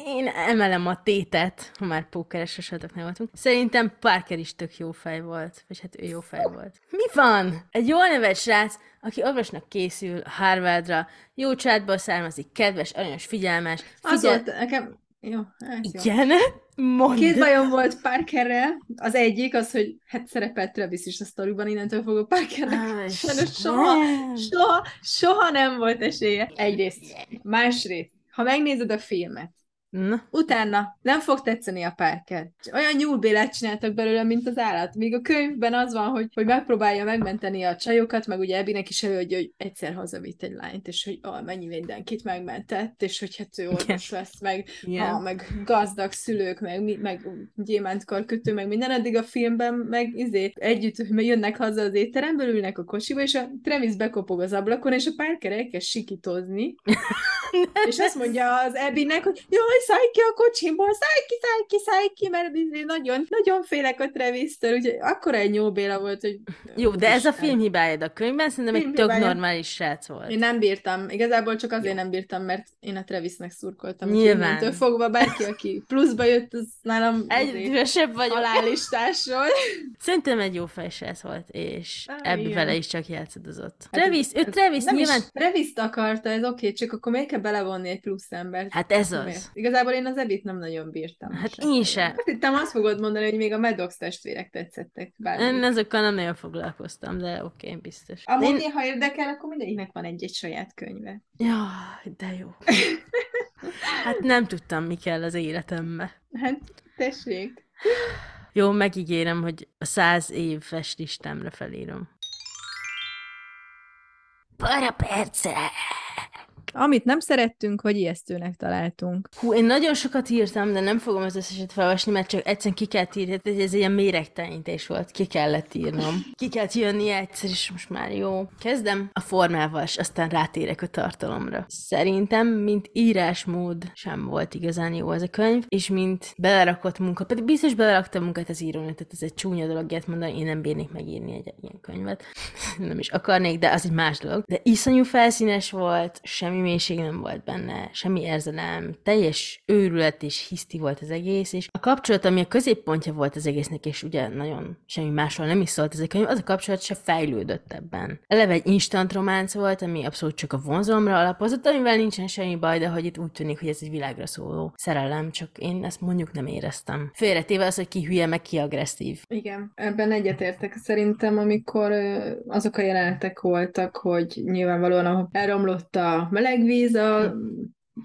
Én emelem a tétet, ha már pókeres eseteknél voltunk. Szerintem Parker is tök jó fej volt. Vagy hát ő jó fej volt. Mi van? Egy jól nevelt srác, aki orvosnak készül Harvardra, jó családból származik, kedves, aranyos, figyelmes. Az Figyel... volt, nekem, Jó, hát jó. Igen? Mondd. Két bajom volt Parkerrel. Az egyik az, hogy hát szerepelt Travis is a sztoriban, innentől fogva Parkernek sajnos soha, soha, soha nem volt esélye. Egyrészt. Másrészt, ha megnézed a filmet, Na, Utána nem fog tetszeni a Parker. Olyan nyúlbélát csináltak belőle, mint az állat. Míg a könyvben az van, hogy, hogy megpróbálja megmenteni a csajokat, meg ugye Ebinek is előadja, hogy egyszer hazavitt egy lányt, és hogy ah, mennyi mindenkit megmentett, és hogy hát ő orvos lesz, meg, Igen. ha, meg gazdag szülők, meg, meg gyémántkarkötő, meg minden, addig a filmben meg izé, együtt jönnek haza az étteremből, ülnek a kocsiba, és a Travis bekopog az ablakon, és a Parker elkezd sikítozni, és azt mondja az Ebinek, hogy jaj, szállj ki a kocsimból, szállj ki, szállj ki, szállj ki, mert nagyon, nagyon félek a Travis-től, úgyhogy akkora egy nyóbéla volt, hogy... jó, de ez a film hibája, a könyvben szerintem egy tök normális srác volt. Én nem bírtam, igazából csak azért nem bírtam, mert én a Travisnek szurkoltam. Nyilván. fogva bárki, aki pluszba jött, az nálam Egy dühösebb vagyok. halálistás volt. Szerintem egy jó fejsrác volt, és Á, ebbe vele is csak játszadozott. Hát Travis, ő Travis nyilván... Is Travis-t akarta, ez oké, csak akkor miért kell belevonni egy plusz embert? Hát ez Miért? Az. Igazából én az Ebit nem nagyon bírtam. Hát sem. én se. Azt hittem, azt fogod mondani, hogy még a Maddox testvérek tetszettek. Bármi. Én azokkal nem nagyon foglalkoztam, de oké, okay, biztos. Amúgy, én... ha érdekel, akkor mindegyiknek van egy-egy saját könyve. Jaj, de jó. Hát nem tudtam, mi kell az életembe. Hát, tessék. Jó, megígérem, hogy a száz éves listámra felírom. Para perce! Amit nem szerettünk, vagy ijesztőnek találtunk. Hú, én nagyon sokat írtam, de nem fogom az összeset felolvasni, mert csak egyszerűen ki kellett írni, tehát ez egy ilyen méregtelenítés volt, ki kellett írnom. Ki kellett jönni egyszer, és most már jó. Kezdem a formával, és aztán rátérek a tartalomra. Szerintem, mint írásmód sem volt igazán jó ez a könyv, és mint belerakott munka, pedig biztos beleraktam munkát az írónak, tehát ez egy csúnya dolog, ilyet mondani, én nem bírnék megírni egy ilyen könyvet. nem is akarnék, de az egy más dolog. De iszonyú felszínes volt, semmi mélység nem volt benne, semmi érzelem, teljes őrület és hiszti volt az egész, és a kapcsolat, ami a középpontja volt az egésznek, és ugye nagyon semmi másról nem is szólt ez a könyv, az a kapcsolat se fejlődött ebben. Eleve egy instant románc volt, ami abszolút csak a vonzalomra alapozott, amivel nincsen semmi baj, de hogy itt úgy tűnik, hogy ez egy világra szóló szerelem, csak én ezt mondjuk nem éreztem. Félretéve az, hogy ki hülye, meg ki agresszív. Igen, ebben egyetértek. Szerintem, amikor azok a jelenetek voltak, hogy nyilvánvalóan elromlott a melegvíz a,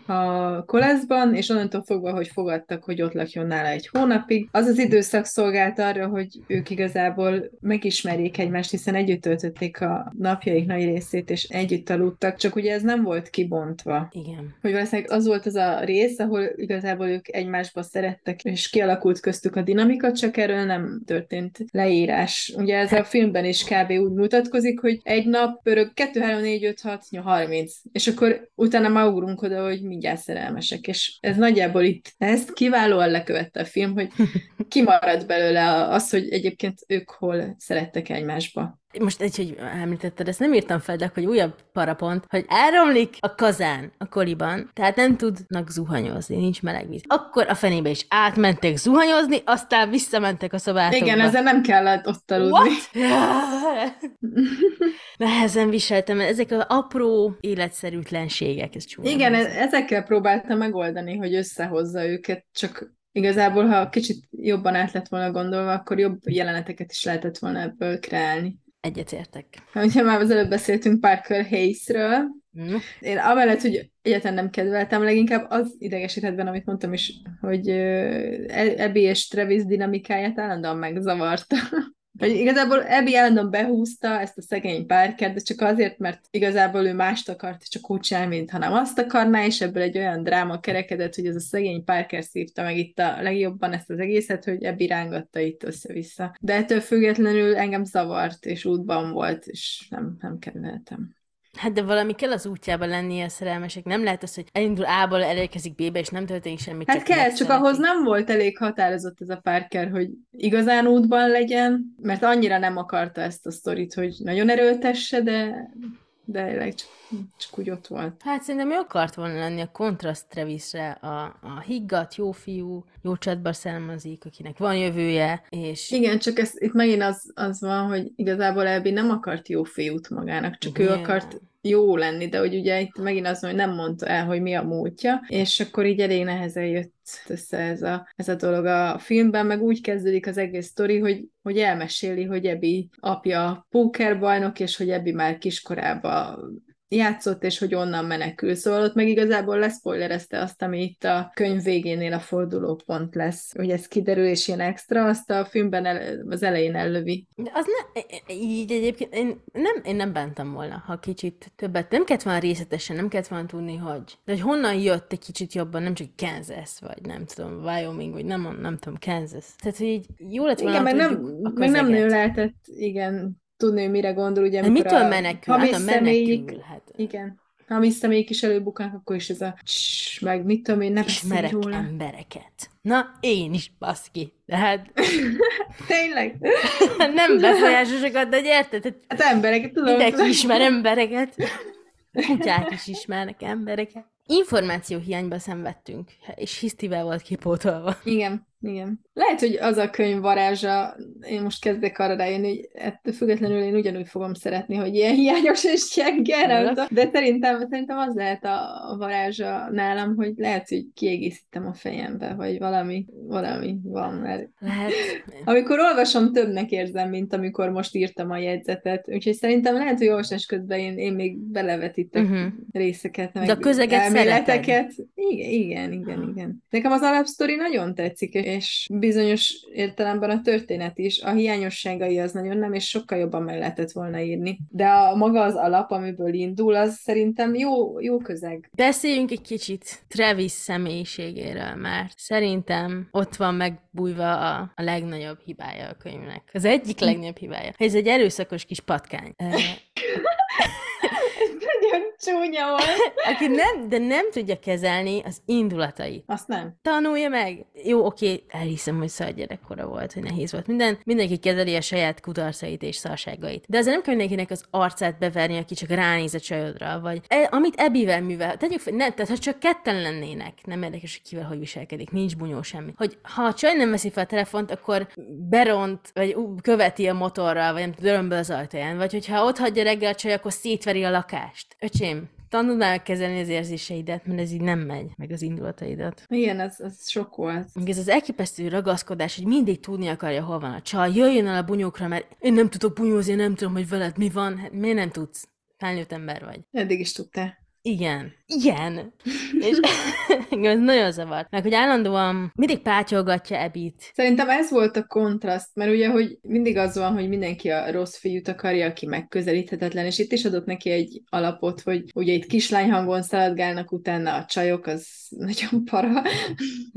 a koleszban, és onnantól fogva, hogy fogadtak, hogy ott lakjon nála egy hónapig, az az időszak szolgált arra, hogy ők igazából megismerjék egymást, hiszen együtt töltötték a napjaik nagy részét, és együtt aludtak, csak ugye ez nem volt kibontva. Igen. hogy valószínűleg az volt az a rész, ahol igazából ők egymásba szerettek, és kialakult köztük a dinamika, csak erről nem történt leírás. Ugye ez a filmben is kb. úgy mutatkozik, hogy egy nap pörög 2, 3, 4, 5, 6, 30, és akkor utána már ugrunk oda, hogy mindjárt szerelmesek, és ez nagyjából itt ezt kiválóan lekövette a film, hogy kimaradt belőle az, hogy egyébként ők hol szerettek egymásba. Most egy, hogy említetted, ezt nem írtam fel, de hogy újabb parapont, hogy elromlik a kazán a koliban, tehát nem tudnak zuhanyozni, nincs meleg víz. Akkor a fenébe is átmentek zuhanyozni, aztán visszamentek a szobátokba. Igen, ezzel nem kellett ott aludni. Nehezen viseltem, mert ezek az apró életszerűtlenségek, ez csúnya. Igen, hangzik. e- ezekkel próbálta megoldani, hogy összehozza őket, csak igazából, ha kicsit jobban át lett volna gondolva, akkor jobb jeleneteket is lehetett volna ebből kreálni. Egyetértek. Ugye már az előbb beszéltünk Parker Hayesről, Hm? én amellett, hogy egyáltalán nem kedveltem, leginkább az idegesített benne, amit mondtam is, hogy Ebi és Travis dinamikáját állandóan megzavarta. Hogy igazából Ebi állandóan behúzta ezt a szegény Parkert, de csak azért, mert igazából ő mást akart, csak úgy sem, mint hanem azt akarná, és ebből egy olyan dráma kerekedett, hogy ez a szegény Parker szívta meg itt a legjobban ezt az egészet, hogy Ebi rángatta itt össze-vissza. De ettől függetlenül engem zavart, és útban volt, és nem, nem kedveltem. Hát de valami kell az útjában lennie a szerelmesek. Nem lehet az, hogy elindul A-ból, elérkezik B-be, és nem történik semmi. Hát kell, csak megszeretik. ahhoz nem volt elég határozott ez a Parker, hogy igazán útban legyen, mert annyira nem akarta ezt a sztorit, hogy nagyon erőltesse, de, de csak, csak úgy ott volt. Hát szerintem ő akart volna lenni a kontraszt Travisre, a, a higgadt, jó fiú, jó csatba származik, akinek van jövője, és Igen, csak ez, itt megint az, az van, hogy igazából Elbi nem akart jó fiút magának, csak ő Nyilván. akart jó lenni, de hogy ugye itt megint az, hogy nem mondta el, hogy mi a múltja, és akkor így elég nehezen jött össze ez a, ez a dolog a filmben, meg úgy kezdődik az egész sztori, hogy, hogy elmeséli, hogy Ebi apja pókerbajnok, és hogy Ebi már kiskorában játszott, és hogy onnan menekül. Szóval ott meg igazából leszpoilerezte azt, ami itt a könyv végénél a fordulópont lesz, hogy ez kiderül, és ilyen extra, azt a filmben el, az elején ellövi. De az ne, így egyébként én nem, én nem bántam volna, ha kicsit többet, nem kellett volna részletesen, nem kellett volna tudni, hogy, de hogy honnan jött egy kicsit jobban, nem csak Kansas, vagy nem tudom, Wyoming, vagy nem, nem tudom, Kansas. Tehát, hogy így jó lett volna, Igen, meg nem, meg nem lehetett, igen, tudni, hogy mire gondol, ugye, amikor mitől a menekül? hamis Hát a menekül, hát. Igen. Ha a mi személyik is előbuknak, akkor is ez a css, meg mit tudom én, ne beszélj Ismerek róla. embereket. Na, én is, baszki. De hát Tényleg? nem befolyásosokat, de érted? Hát Hát embereket tudom. mindenki ismer embereket. Kutyák is ismernek embereket. Információ hiányba szenvedtünk, és hisztivel volt kipótolva. Igen, igen. Lehet, hogy az a könyv varázsa, én most kezdek arra rájönni, hogy ettől függetlenül én ugyanúgy fogom szeretni, hogy ilyen hiányos és tudom. de szerintem, szerintem az lehet a, varázsa nálam, hogy lehet, hogy kiegészítem a fejembe, vagy valami, valami van, mert Lehet. amikor olvasom, többnek érzem, mint amikor most írtam a jegyzetet, úgyhogy szerintem lehet, hogy olvasás közben én, én még belevetítek Uh-huh. részeket, meg De a közeget elméleteket. Igen, igen, igen, igen. Nekem az alapsztori nagyon tetszik, és bizonyos értelemben a történet is. A hiányosságai az nagyon nem, és sokkal jobban meg lehetett volna írni. De a maga az alap, amiből indul, az szerintem jó, jó közeg. Beszéljünk egy kicsit Travis személyiségéről, mert szerintem ott van megbújva a, a legnagyobb hibája a könyvnek. Az egyik legnagyobb hibája. Ez egy erőszakos kis patkány. Csúnya volt. aki nem, de nem tudja kezelni az indulatait. Azt nem. Tanulja meg! Jó, oké, elhiszem, hogy szar gyerekkora volt, hogy nehéz volt minden. Mindenki kezeli a saját kudarcait és szarságait. De azért nem kell mindenkinek az arcát beverni, aki csak ránéz a csajodra, vagy e, amit Ebivel művel. Tegyük fel, ne, tehát ha csak ketten lennének, nem érdekes, hogy kivel hogy viselkedik, nincs bunyó semmi. Hogy ha a csaj nem veszi fel a telefont, akkor beront, vagy követi a motorral, vagy nem tudom, az ajtaján, vagy hogyha ott hagyja reggel a csaj, akkor szétveri a lakást. Öcsém, tanuld meg kezelni az érzéseidet, mert ez így nem megy, meg az indulataidat. Igen, az, az sok volt. Meg ez az elképesztő ragaszkodás, hogy mindig tudni akarja, hol van a csaj, jöjjön el a bunyókra, mert én nem tudok bunyózni, nem tudom, hogy veled mi van. Hát miért nem tudsz? Felnőtt ember vagy. Eddig is tudtál. Igen. Igen. És engem ez nagyon zavart. Meg, hogy állandóan mindig pátyolgatja Ebit. Szerintem ez volt a kontraszt, mert ugye, hogy mindig az van, hogy mindenki a rossz fiút akarja, aki megközelíthetetlen, és itt is adott neki egy alapot, hogy ugye itt kislány hangon szaladgálnak utána a csajok, az nagyon para,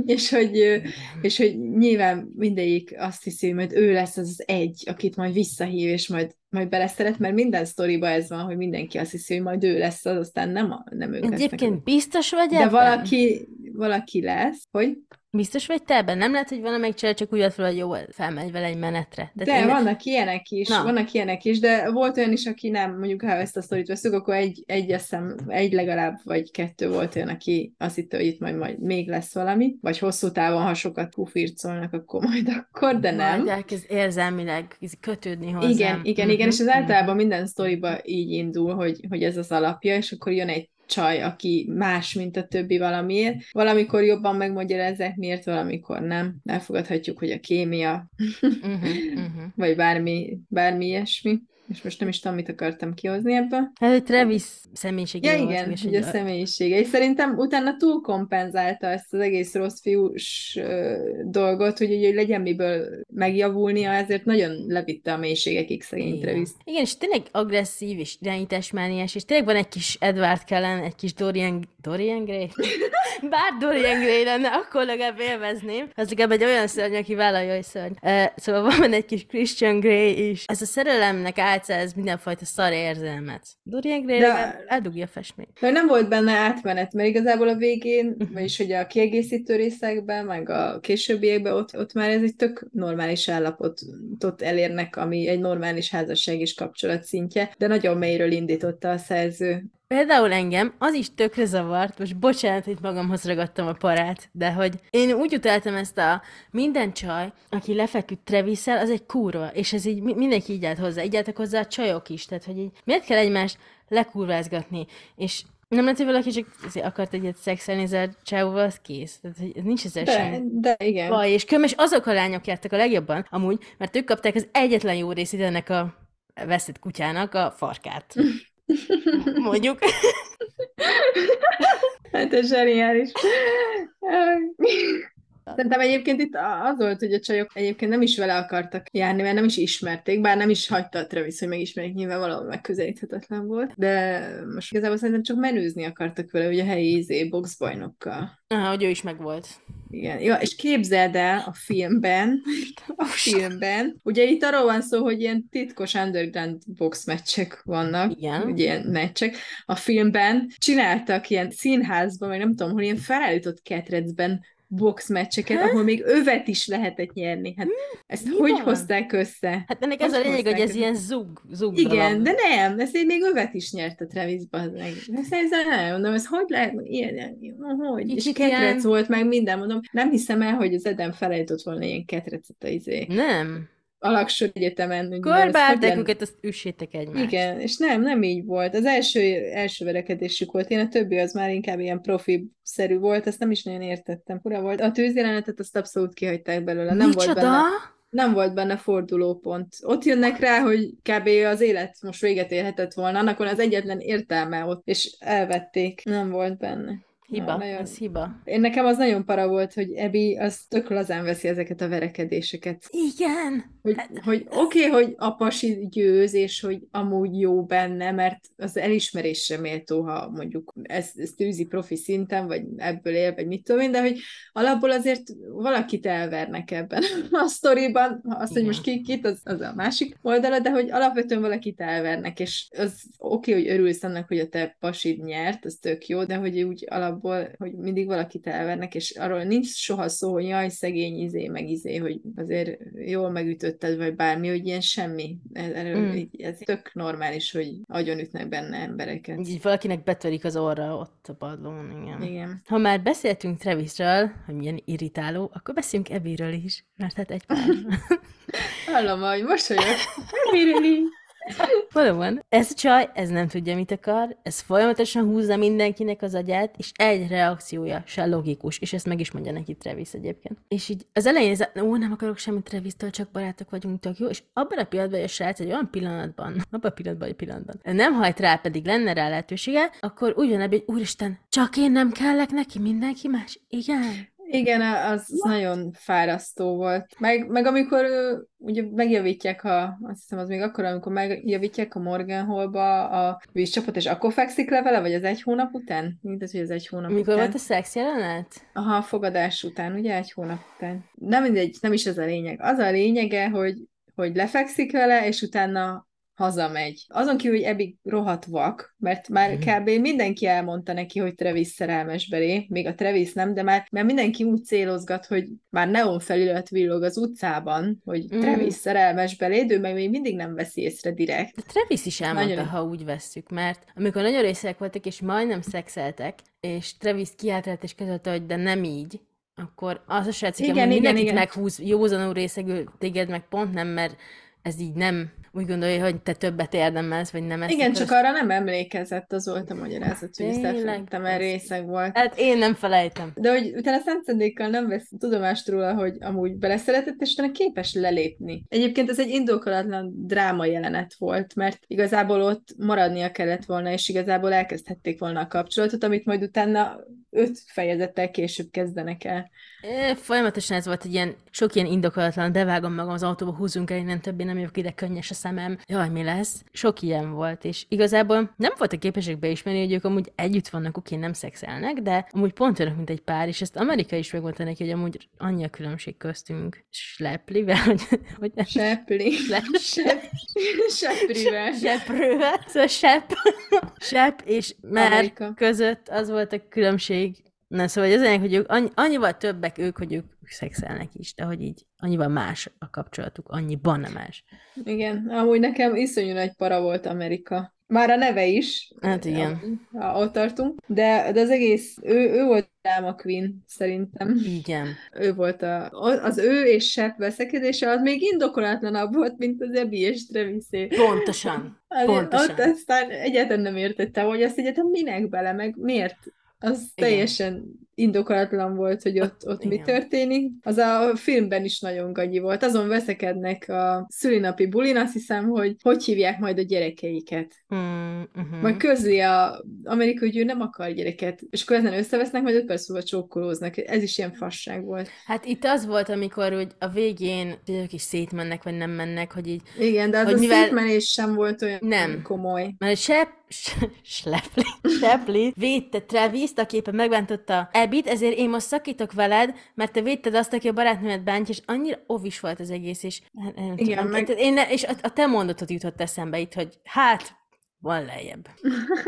és hogy, és hogy nyilván mindegyik azt hiszi, hogy majd ő lesz az az egy, akit majd visszahív, és majd majd beleszeret, mert minden sztoriba ez van, hogy mindenki azt hiszi, hogy majd ő lesz az, aztán nem, a, nem lesznek. Egyébként biztos vagy De ebben? valaki, valaki lesz, hogy Biztos vagy te ebben? Nem lehet, hogy valamelyik csaj csak úgy vett fel, hogy jó, felmegy vele egy menetre. De én- vannak ilyenek is, Na. vannak ilyenek is, de volt olyan is, aki nem, mondjuk ha ezt a sztorit veszük, akkor egy, egy eszem, egy legalább, vagy kettő volt olyan, aki azt hitte, hogy itt majd, majd még lesz valami, vagy hosszú távon, ha sokat pufircolnak, akkor majd akkor, de nem. Majd elkezd érzelmileg kötődni hozzám. Igen, igen, igen, és ez Mhm, általában minden sztoriba így indul, hogy, hogy ez az alapja, és akkor jön egy csaj, aki más, mint a többi valamiért. Valamikor jobban megmagyarázzák, miért, valamikor nem. Elfogadhatjuk, hogy a kémia, mhm, mhm. vagy bármi, bármi ilyesmi. És most nem is tudom, mit akartam kihozni ebből. Hát, hogy Travis személyisége Ja, volt, igen, hogy a személyisége. És szerintem utána túl kompenzálta ezt az egész rossz fiús ö, dolgot, hogy ugye hogy legyen miből megjavulnia, ezért nagyon levitte a mélységekig szegény Igen. Travis. Igen, és tényleg agresszív és irányításmániás, és tényleg van egy kis Edward Kellen, egy kis Dorian, Dorian Gray? Bár Dorian Gray lenne, akkor legalább élvezném. Az legalább egy olyan szörny, aki vállalja, hogy szörny. Uh, szóval van egy kis Christian Grey is. Ez a szerelemnek álcáz mindenfajta szar érzelmet. Dorian Gray De- eldugja a festményt. Mert nem volt benne átmenet, mert igazából a végén, vagyis hogy a kiegészítő részekben, meg a későbbiekben ott, ott már ez egy tök normális állapotot elérnek, ami egy normális házasság és kapcsolat szintje, de nagyon mélyről indította a szerző például engem az is tökre zavart, most bocsánat, hogy magamhoz ragadtam a parát, de hogy én úgy utáltam ezt a minden csaj, aki lefeküdt travis az egy kurva, és ez így mi- mindenki így állt hozzá, így álltak hozzá a csajok is, tehát hogy így miért kell egymást lekurvázgatni, és nem lehet, hogy valaki csak akart egyet szexelni ezzel a csávóval, az kész. Tehát, hogy ez nincs ezzel De, de igen. baj, és kömes azok a lányok jártak a legjobban, amúgy, mert ők kapták az egyetlen jó részét ennek a veszett kutyának, a farkát. Mondjuk. Hát ez zseniális. Szerintem egyébként itt az volt, hogy a csajok egyébként nem is vele akartak járni, mert nem is ismerték, bár nem is hagyta a Travis, hogy megismerjék, nyilvánvalóan megközelíthetetlen volt, de most igazából szerintem csak menőzni akartak vele, ugye a helyi izé, boxbajnokkal. Aha, hogy ő is megvolt. Igen, ja, és képzeld el a filmben, a filmben, ugye itt arról van szó, hogy ilyen titkos underground box meccsek vannak, Igen. ugye ilyen meccsek. A filmben csináltak ilyen színházban, vagy nem tudom, hol ilyen felállított ketrecben box meccseket, ahol még övet is lehetett nyerni. Hát ezt Mi hogy van? hozták össze? Hát ennek ez a lényeg, hogy ez össze? ilyen zug, zug Igen, de nem, én még övet is nyert a Travis meg. Ezt ezzel nem mondom, ez hogy lehet, ilyen, hogy? És Kicsit ketrec ilyen- volt meg minden, mondom, nem hiszem el, hogy az Eden felejtott volna ilyen ketrecet a izé. Nem. Alaksor egyetemen. Körbálták őket, azt üssétek egymást. Igen, és nem, nem így volt. Az első, első verekedésük volt, én a többi az már inkább ilyen profi-szerű volt, ezt nem is nagyon értettem. Fura volt. A tűzjelenetet azt abszolút kihagyták belőle. Nem volt Micsoda? benne nem volt benne fordulópont. Ott jönnek rá, hogy kb. az élet most véget érhetett volna, annak van az egyetlen értelme ott, és elvették. Nem volt benne. Hiba, nagyon- ez hiba. Én nekem az nagyon para volt, hogy Ebi az tök lazán veszi ezeket a verekedéseket. Igen. Hogy, hogy oké, okay, hogy a pasi győz, és hogy amúgy jó benne, mert az elismerésre méltó, ha mondjuk ezt, ezt űzi profi szinten, vagy ebből él, vagy mit tudom én, de hogy alapból azért valakit elvernek ebben a sztoriban, azt, hogy most ki, kit, az, az a másik oldala, de hogy alapvetően valakit elvernek, és az oké, okay, hogy örülsz annak, hogy a te pasid nyert, az tök jó, de hogy úgy alapból, hogy mindig valakit elvernek, és arról nincs soha szó, hogy jaj, szegény izé, meg izé, hogy azért jól megütötted, vagy bármi, hogy ilyen semmi. Ez, erről, Mm. mm. ez tök normális, hogy agyonütnek benne embereket. Így valakinek betörik az orra ott a padlón, igen. Igen. Ha már beszéltünk Travisről, hogy milyen irritáló, akkor beszéljünk Ebiről is, mert hát egy pár. Hallom, hogy mosolyog. Really? Valóban. Ez a csaj, ez nem tudja, mit akar, ez folyamatosan húzza mindenkinek az agyát, és egy reakciója se logikus, és ezt meg is mondja neki Travis egyébként. És így az elején ez, ó, nem akarok semmit Travis-től, csak barátok vagyunk, tök jó, és abban a pillanatban, hogy a srác egy olyan pillanatban, abban a pillanatban, egy pillanatban, nem hajt rá, pedig lenne rá lehetősége, akkor ebbe, hogy úristen, csak én nem kellek neki, mindenki más? Igen. Igen, az nagyon fárasztó volt. Meg, meg amikor ugye megjavítják a, azt hiszem az még akkor, amikor megjavítják a Morgan Hallba a vízcsapot, és akkor fekszik le vele, vagy az egy hónap után? Mindegy, hogy az egy hónap Mikor után. volt a szex jelenet? Aha, a fogadás után, ugye? Egy hónap után. Nem mindegy, nem is ez a lényeg. Az a lényege, hogy, hogy lefekszik vele, és utána hazamegy. Azon kívül, hogy Ebi rohadt vak, mert már kb. mindenki elmondta neki, hogy Travis szerelmes belé, még a Travis nem, de már, már mindenki úgy célozgat, hogy már neon felirat villog az utcában, hogy Mm. Travis szerelmes belé, de ő meg még mindig nem veszi észre direkt. De Travis is elmondta, Nagyon- ha úgy vesszük, mert amikor nagyon részek voltak, és majdnem szexeltek, és Travis kiáltott és közölte, hogy de nem így, akkor az a srác, Igen, igen, igen, mindenkit igen. Igen, akarsz. csak arra nem emlékezett, az volt a magyarázat, hogy szerintem el részeg volt. Hát én nem felejtem. De hogy utána Szent Szendékkal nem vesz tudomást róla, hogy amúgy beleszeretett, és utána képes lelépni. Egyébként ez egy indokolatlan dráma jelenet volt, mert igazából ott maradnia kellett volna, és igazából elkezdhették volna a kapcsolatot, amit majd utána öt fejezettel később kezdenek el. É, Folyamatosan ez volt egy ilyen, sok ilyen indokolatlan, de vágom magam az autóba, húzunk el innen, többé nem jövök ide, könnyes a szemem. Jaj, mi lesz? Sok ilyen volt, és igazából nem voltak képesek beismerni, hogy ők amúgy együtt vannak, oké, nem szexelnek, de amúgy pont olyanok, mint egy pár, és ezt Amerika is megmondta neki, hogy amúgy annyi a különbség köztünk. Sleplivel, hogy, hogy Sepli. Sep- Sep- Seprivel. Seprővel. Szóval Sep, Sep és Mer Amerika. között az volt a különbség. Na szóval az hogy ők annyi, annyival többek ők, hogy ők szexelnek is, de hogy így annyival más a kapcsolatuk, annyiban nem más. Igen, amúgy nekem iszonyú nagy para volt Amerika. Már a neve is. Hát igen. Ha ott tartunk. De, de az egész, ő, ő volt a Queen, szerintem. Igen. Ő volt a, az ő és Shep veszekedése, az még indokolatlanabb volt, mint az Ebi és Travisé. Pontosan. Azért Pontosan. Ott aztán egyáltalán nem értettem, hogy azt egyetem minek bele, meg miért. Az Igen. Indokolatlan volt, hogy ott, ott mi történik. Az a filmben is nagyon gagyi volt. Azon veszekednek a szülinapi bulin, azt hiszem, hogy hogy hívják majd a gyerekeiket. Mm, uh-huh. Majd közli a amerikai, hogy ő nem akar gyereket, és akkor ezen összevesznek, majd öt perc múlva csókolóznak. Ez is ilyen fasság volt. Hát itt az volt, amikor hogy a végén ők is szétmennek, vagy nem mennek, hogy így Igen, de az Hogy a mivel- szétmenés sem volt olyan Nem. komoly. Mert Shep, Schlepli, Schlepli védte Travis-t, aki éppen megbántotta Ebit, ezért én most szakítok veled, mert te védted azt, aki a barátnőmet bántja, és annyira ovis volt az egész, és hát, nem Igen, tudom, meg- én ne, és a, a te mondatod jutott eszembe itt, hogy hát, van lejjebb.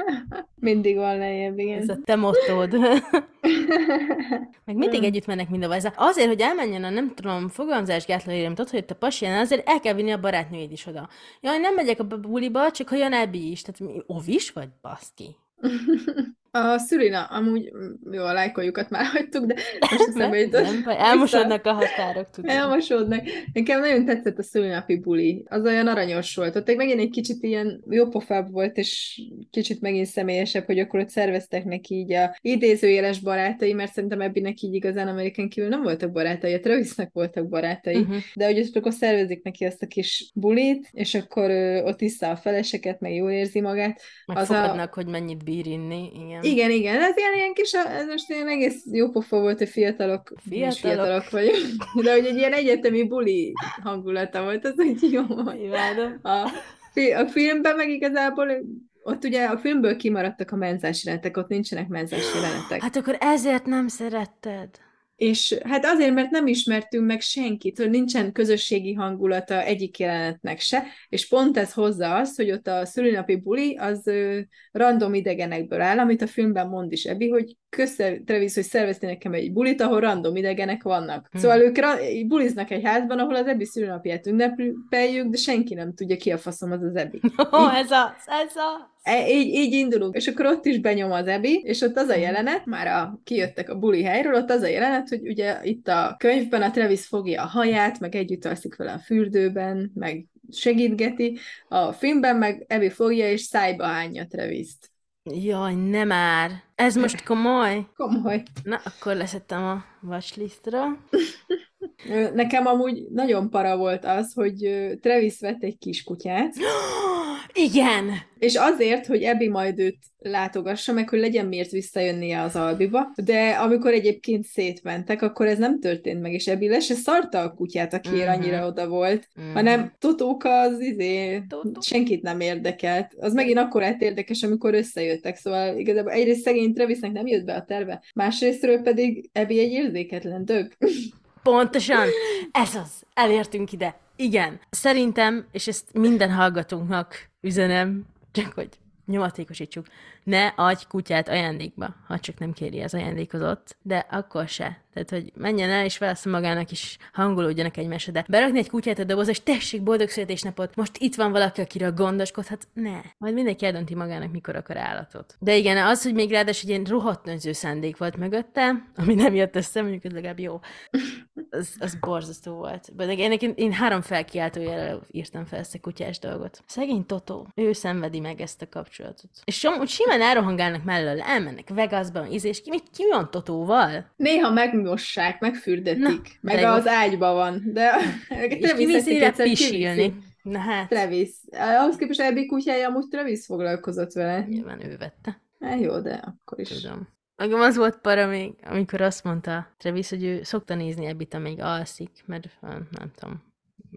Mindig van lejjebb, igen. Ez a te mottód. Meg mindig együtt mennek mindenhova. Ez azért, hogy elmenjen a nem tudom, fogalmazásgátló tudod, hogy a pasi jelen, azért el kell vinni a barátnőjét is oda. Jaj, nem megyek a buliba, csak ha jön Ebi is. Tehát mi, ovis vagy, baszki? A szülina, amúgy, jó, a lájkoljukat már hagytuk, de most eszembe jutott. nem, baj, elmosodnak a határok, tudom. Elmosódnak. Nekem nagyon tetszett a szülinapi buli. Az olyan aranyos volt. Ott megint egy kicsit ilyen jópofább volt, és kicsit megint személyesebb, hogy akkor ott szerveztek neki így a idézőjeles barátai, mert szerintem Ebbinek így igazán Amerikán kívül nem voltak barátai, a Travisnek voltak barátai. Uh-huh. De hogy ott akkor szervezik neki azt a kis bulit, és akkor ö, ott iszza a feleseket, meg jól érzi magát. Meg Az a- fogadnak, hogy mennyit bír inni, igen. Igen, igen, ez ilyen, ilyen kis, ez most ilyen egész jó pofa volt, hogy fiatalok, fiatalok, Fiatalok. fiatalok vagyunk, de hogy egy ilyen egyetemi buli hangulata volt, az úgy jó. Imádom. A, fi- a filmben meg igazából ott ugye a filmből kimaradtak a menzás jelenetek, ott nincsenek menzás jelenetek. Hát akkor ezért nem szeretted. És hát azért, mert nem ismertünk meg senkit, hogy nincsen közösségi hangulata egyik jelenetnek se, és pont ez hozza azt, hogy ott a szülinapi buli az random idegenekből áll, amit a filmben mond is Ebi, hogy kösze Travis, hogy szervezti nekem egy bulit, ahol random idegenek vannak. Hmm. Szóval ők ra- buliznak egy házban, ahol az Ebi szülnapját ünnepeljük, de senki nem tudja ki a faszom az az Ebi. Ó, ez az, ez az. E, így, így indulunk, és akkor ott is benyom az Ebi, és ott az a jelenet, már a, kijöttek a buli helyről, ott az a jelenet, hogy ugye itt a könyvben a Travis fogja a haját, meg együtt alszik vele a fürdőben, meg segítgeti, a filmben meg Ebi fogja és szájba hányja Travis-t. Jaj, nem már. Ez most komoly? Komoly. Na, akkor leszettem a watchlistra. Nekem amúgy nagyon para volt az, hogy Travis vett egy kiskutyát, Igen! és azért, hogy Ebi majd őt látogassa, meg hogy legyen miért visszajönnie az Albiba, de amikor egyébként szétmentek, akkor ez nem történt meg, és Ebi le se szarta a kutyát, akiért Mhm. annyira oda volt, Mhm. hanem Totóka az izé, Totó. senkit nem érdekelt. Az megint akkor lett érdekes, amikor összejöttek, szóval igazából egyrészt szegény Travisnek nem jött be a terve, másrésztről pedig Ebi egy érzéketlen dög. Pontosan! Ez az! Elértünk ide. Igen. Szerintem, és ezt minden hallgatónknak üzenem, csak hogy nyomatékosítsuk, ne adj kutyát ajándékba, ha csak nem kéri az ajándékozott, de akkor se. Tehát, hogy menjen el, és válasz magának is hangolódjanak egymásra, de berakni egy kutyát a dobozba, és tessék, boldog születésnapot, most itt van valaki, akire gondoskodhat, ne. Majd mindenki eldönti magának, mikor akar állatot. De igen, az, hogy még ráadásul egy ilyen rohadt önző szándék volt mögötte, ami nem jött össze, mondjuk ez legalább jó, az, az borzasztó volt. De én, én, én három felkiáltójára írtam fel ezt a kutyás dolgot. Szegény Totó, ő szenvedi meg ezt a kapcsolatot. És som, simán elrohangálnak mellől, elmennek Vegasba, és ki, mit, ki van Totóval? Néha megmossák, megfürdetik, Na, meg jó. az ágyba van, de rá kiviszi. pisilni. Na hát, Travis. Ahhoz képest Ebi kutyája amúgy Travis foglalkozott vele. nyilván ő vette. Hát jó, de akkor is. Tudom. Magam az volt para még, amikor azt mondta Travis, hogy ő szokta nézni Ebbit, amíg alszik, mert nem tudom,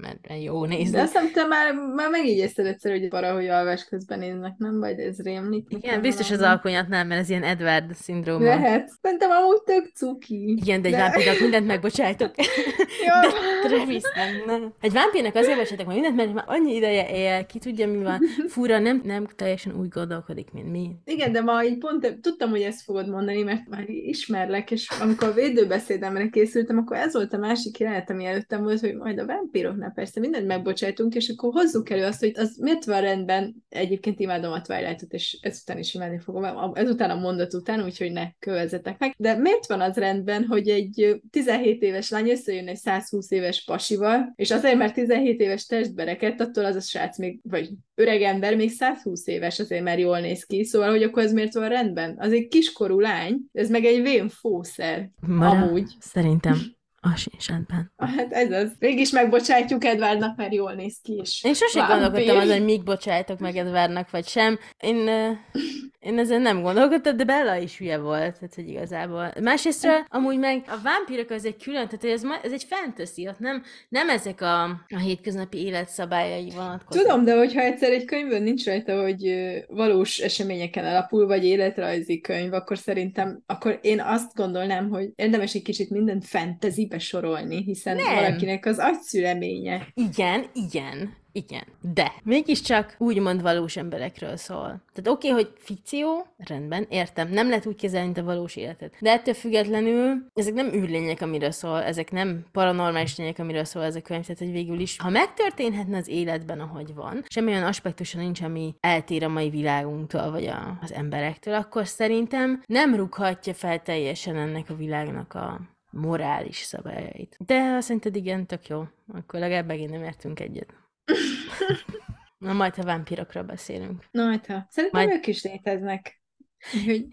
mert jó nézni. De azt hiszem, te már, már megjegyezted egyszer, hogy para, hogy alvás közben néznek, nem? Vagy ez rémlik. Igen, biztos az valami. alkonyat nem, mert ez ilyen Edward szindróma. Lehet. Szerintem amúgy tök cuki. Igen, de egy De- vámpírnak mindent megbocsájtok. Jó. Travis, nem, nem. Egy vámpírnak azért bocsájtok meg mindent, mert már annyi ideje él, ki tudja, mi van. Fura, nem, nem teljesen úgy gondolkodik, mint mi. Igen, de ma így pont tudtam, hogy ezt fogod mondani, mert már ismerlek, és amikor a védőbeszédemre készültem, akkor ez volt a másik jelenet, ami előttem volt, hogy majd a vámpíroknál Annál persze mindent megbocsájtunk, és akkor hozzuk elő azt, hogy az miért van rendben, egyébként imádom a Twilight-ot, és ezután is imádni fogom, ezután a mondat után, úgyhogy ne kövezzetek meg, de miért van az rendben, hogy egy 17 éves lány összejön egy 120 éves pasival, és azért, mert 17 éves testbereket, attól az a srác még, vagy öreg ember még 120 éves, azért mert jól néz ki, szóval, hogy akkor ez miért van rendben? Az egy kiskorú lány, ez meg egy vén fószer, Mara, amúgy. Szerintem az sincs rendben. Hát ez az. Mégis megbocsátjuk Edvardnak, mert jól néz ki is. Én sosem Vámpír. gondolkodtam azon, hogy még bocsájtok meg Edvárnak, vagy sem. Én, én ezen nem gondolkodtam, de Bella is hülye volt, tehát hogy igazából. Másrésztről amúgy meg a vámpírok az egy külön, tehát ez, ez egy fantasy, ott nem, nem ezek a, a hétköznapi élet szabályai vonatkoznak. Tudom, de hogyha egyszer egy könyvön nincs rajta, hogy valós eseményeken alapul, vagy életrajzi könyv, akkor szerintem, akkor én azt gondolnám, hogy érdemes egy kicsit mindent fantasybe sorolni, hiszen Nem. valakinek az agyszüleménye. Igen, igen, igen. De mégiscsak úgymond valós emberekről szól. Tehát oké, okay, hogy fikció, rendben, értem, nem lehet úgy kezelni, mint a valós életet. De ettől függetlenül ezek nem űrlények, amiről szól, ezek nem paranormális lények, amiről szól ez a könyv, tehát hogy végül is, ha megtörténhetne az életben, ahogy van, semmi olyan aspektusa nincs, ami eltér a mai világunktól, vagy a, az emberektől, akkor szerintem nem rúghatja fel teljesen ennek a világnak a morális szabályait. De ha szerinted igen, tök jó. Akkor legalább megint nem értünk egyet. Na majd, ha vámpírokról beszélünk. Na, hát ha. Szerintem Majd- ők is léteznek. Úgyhogy...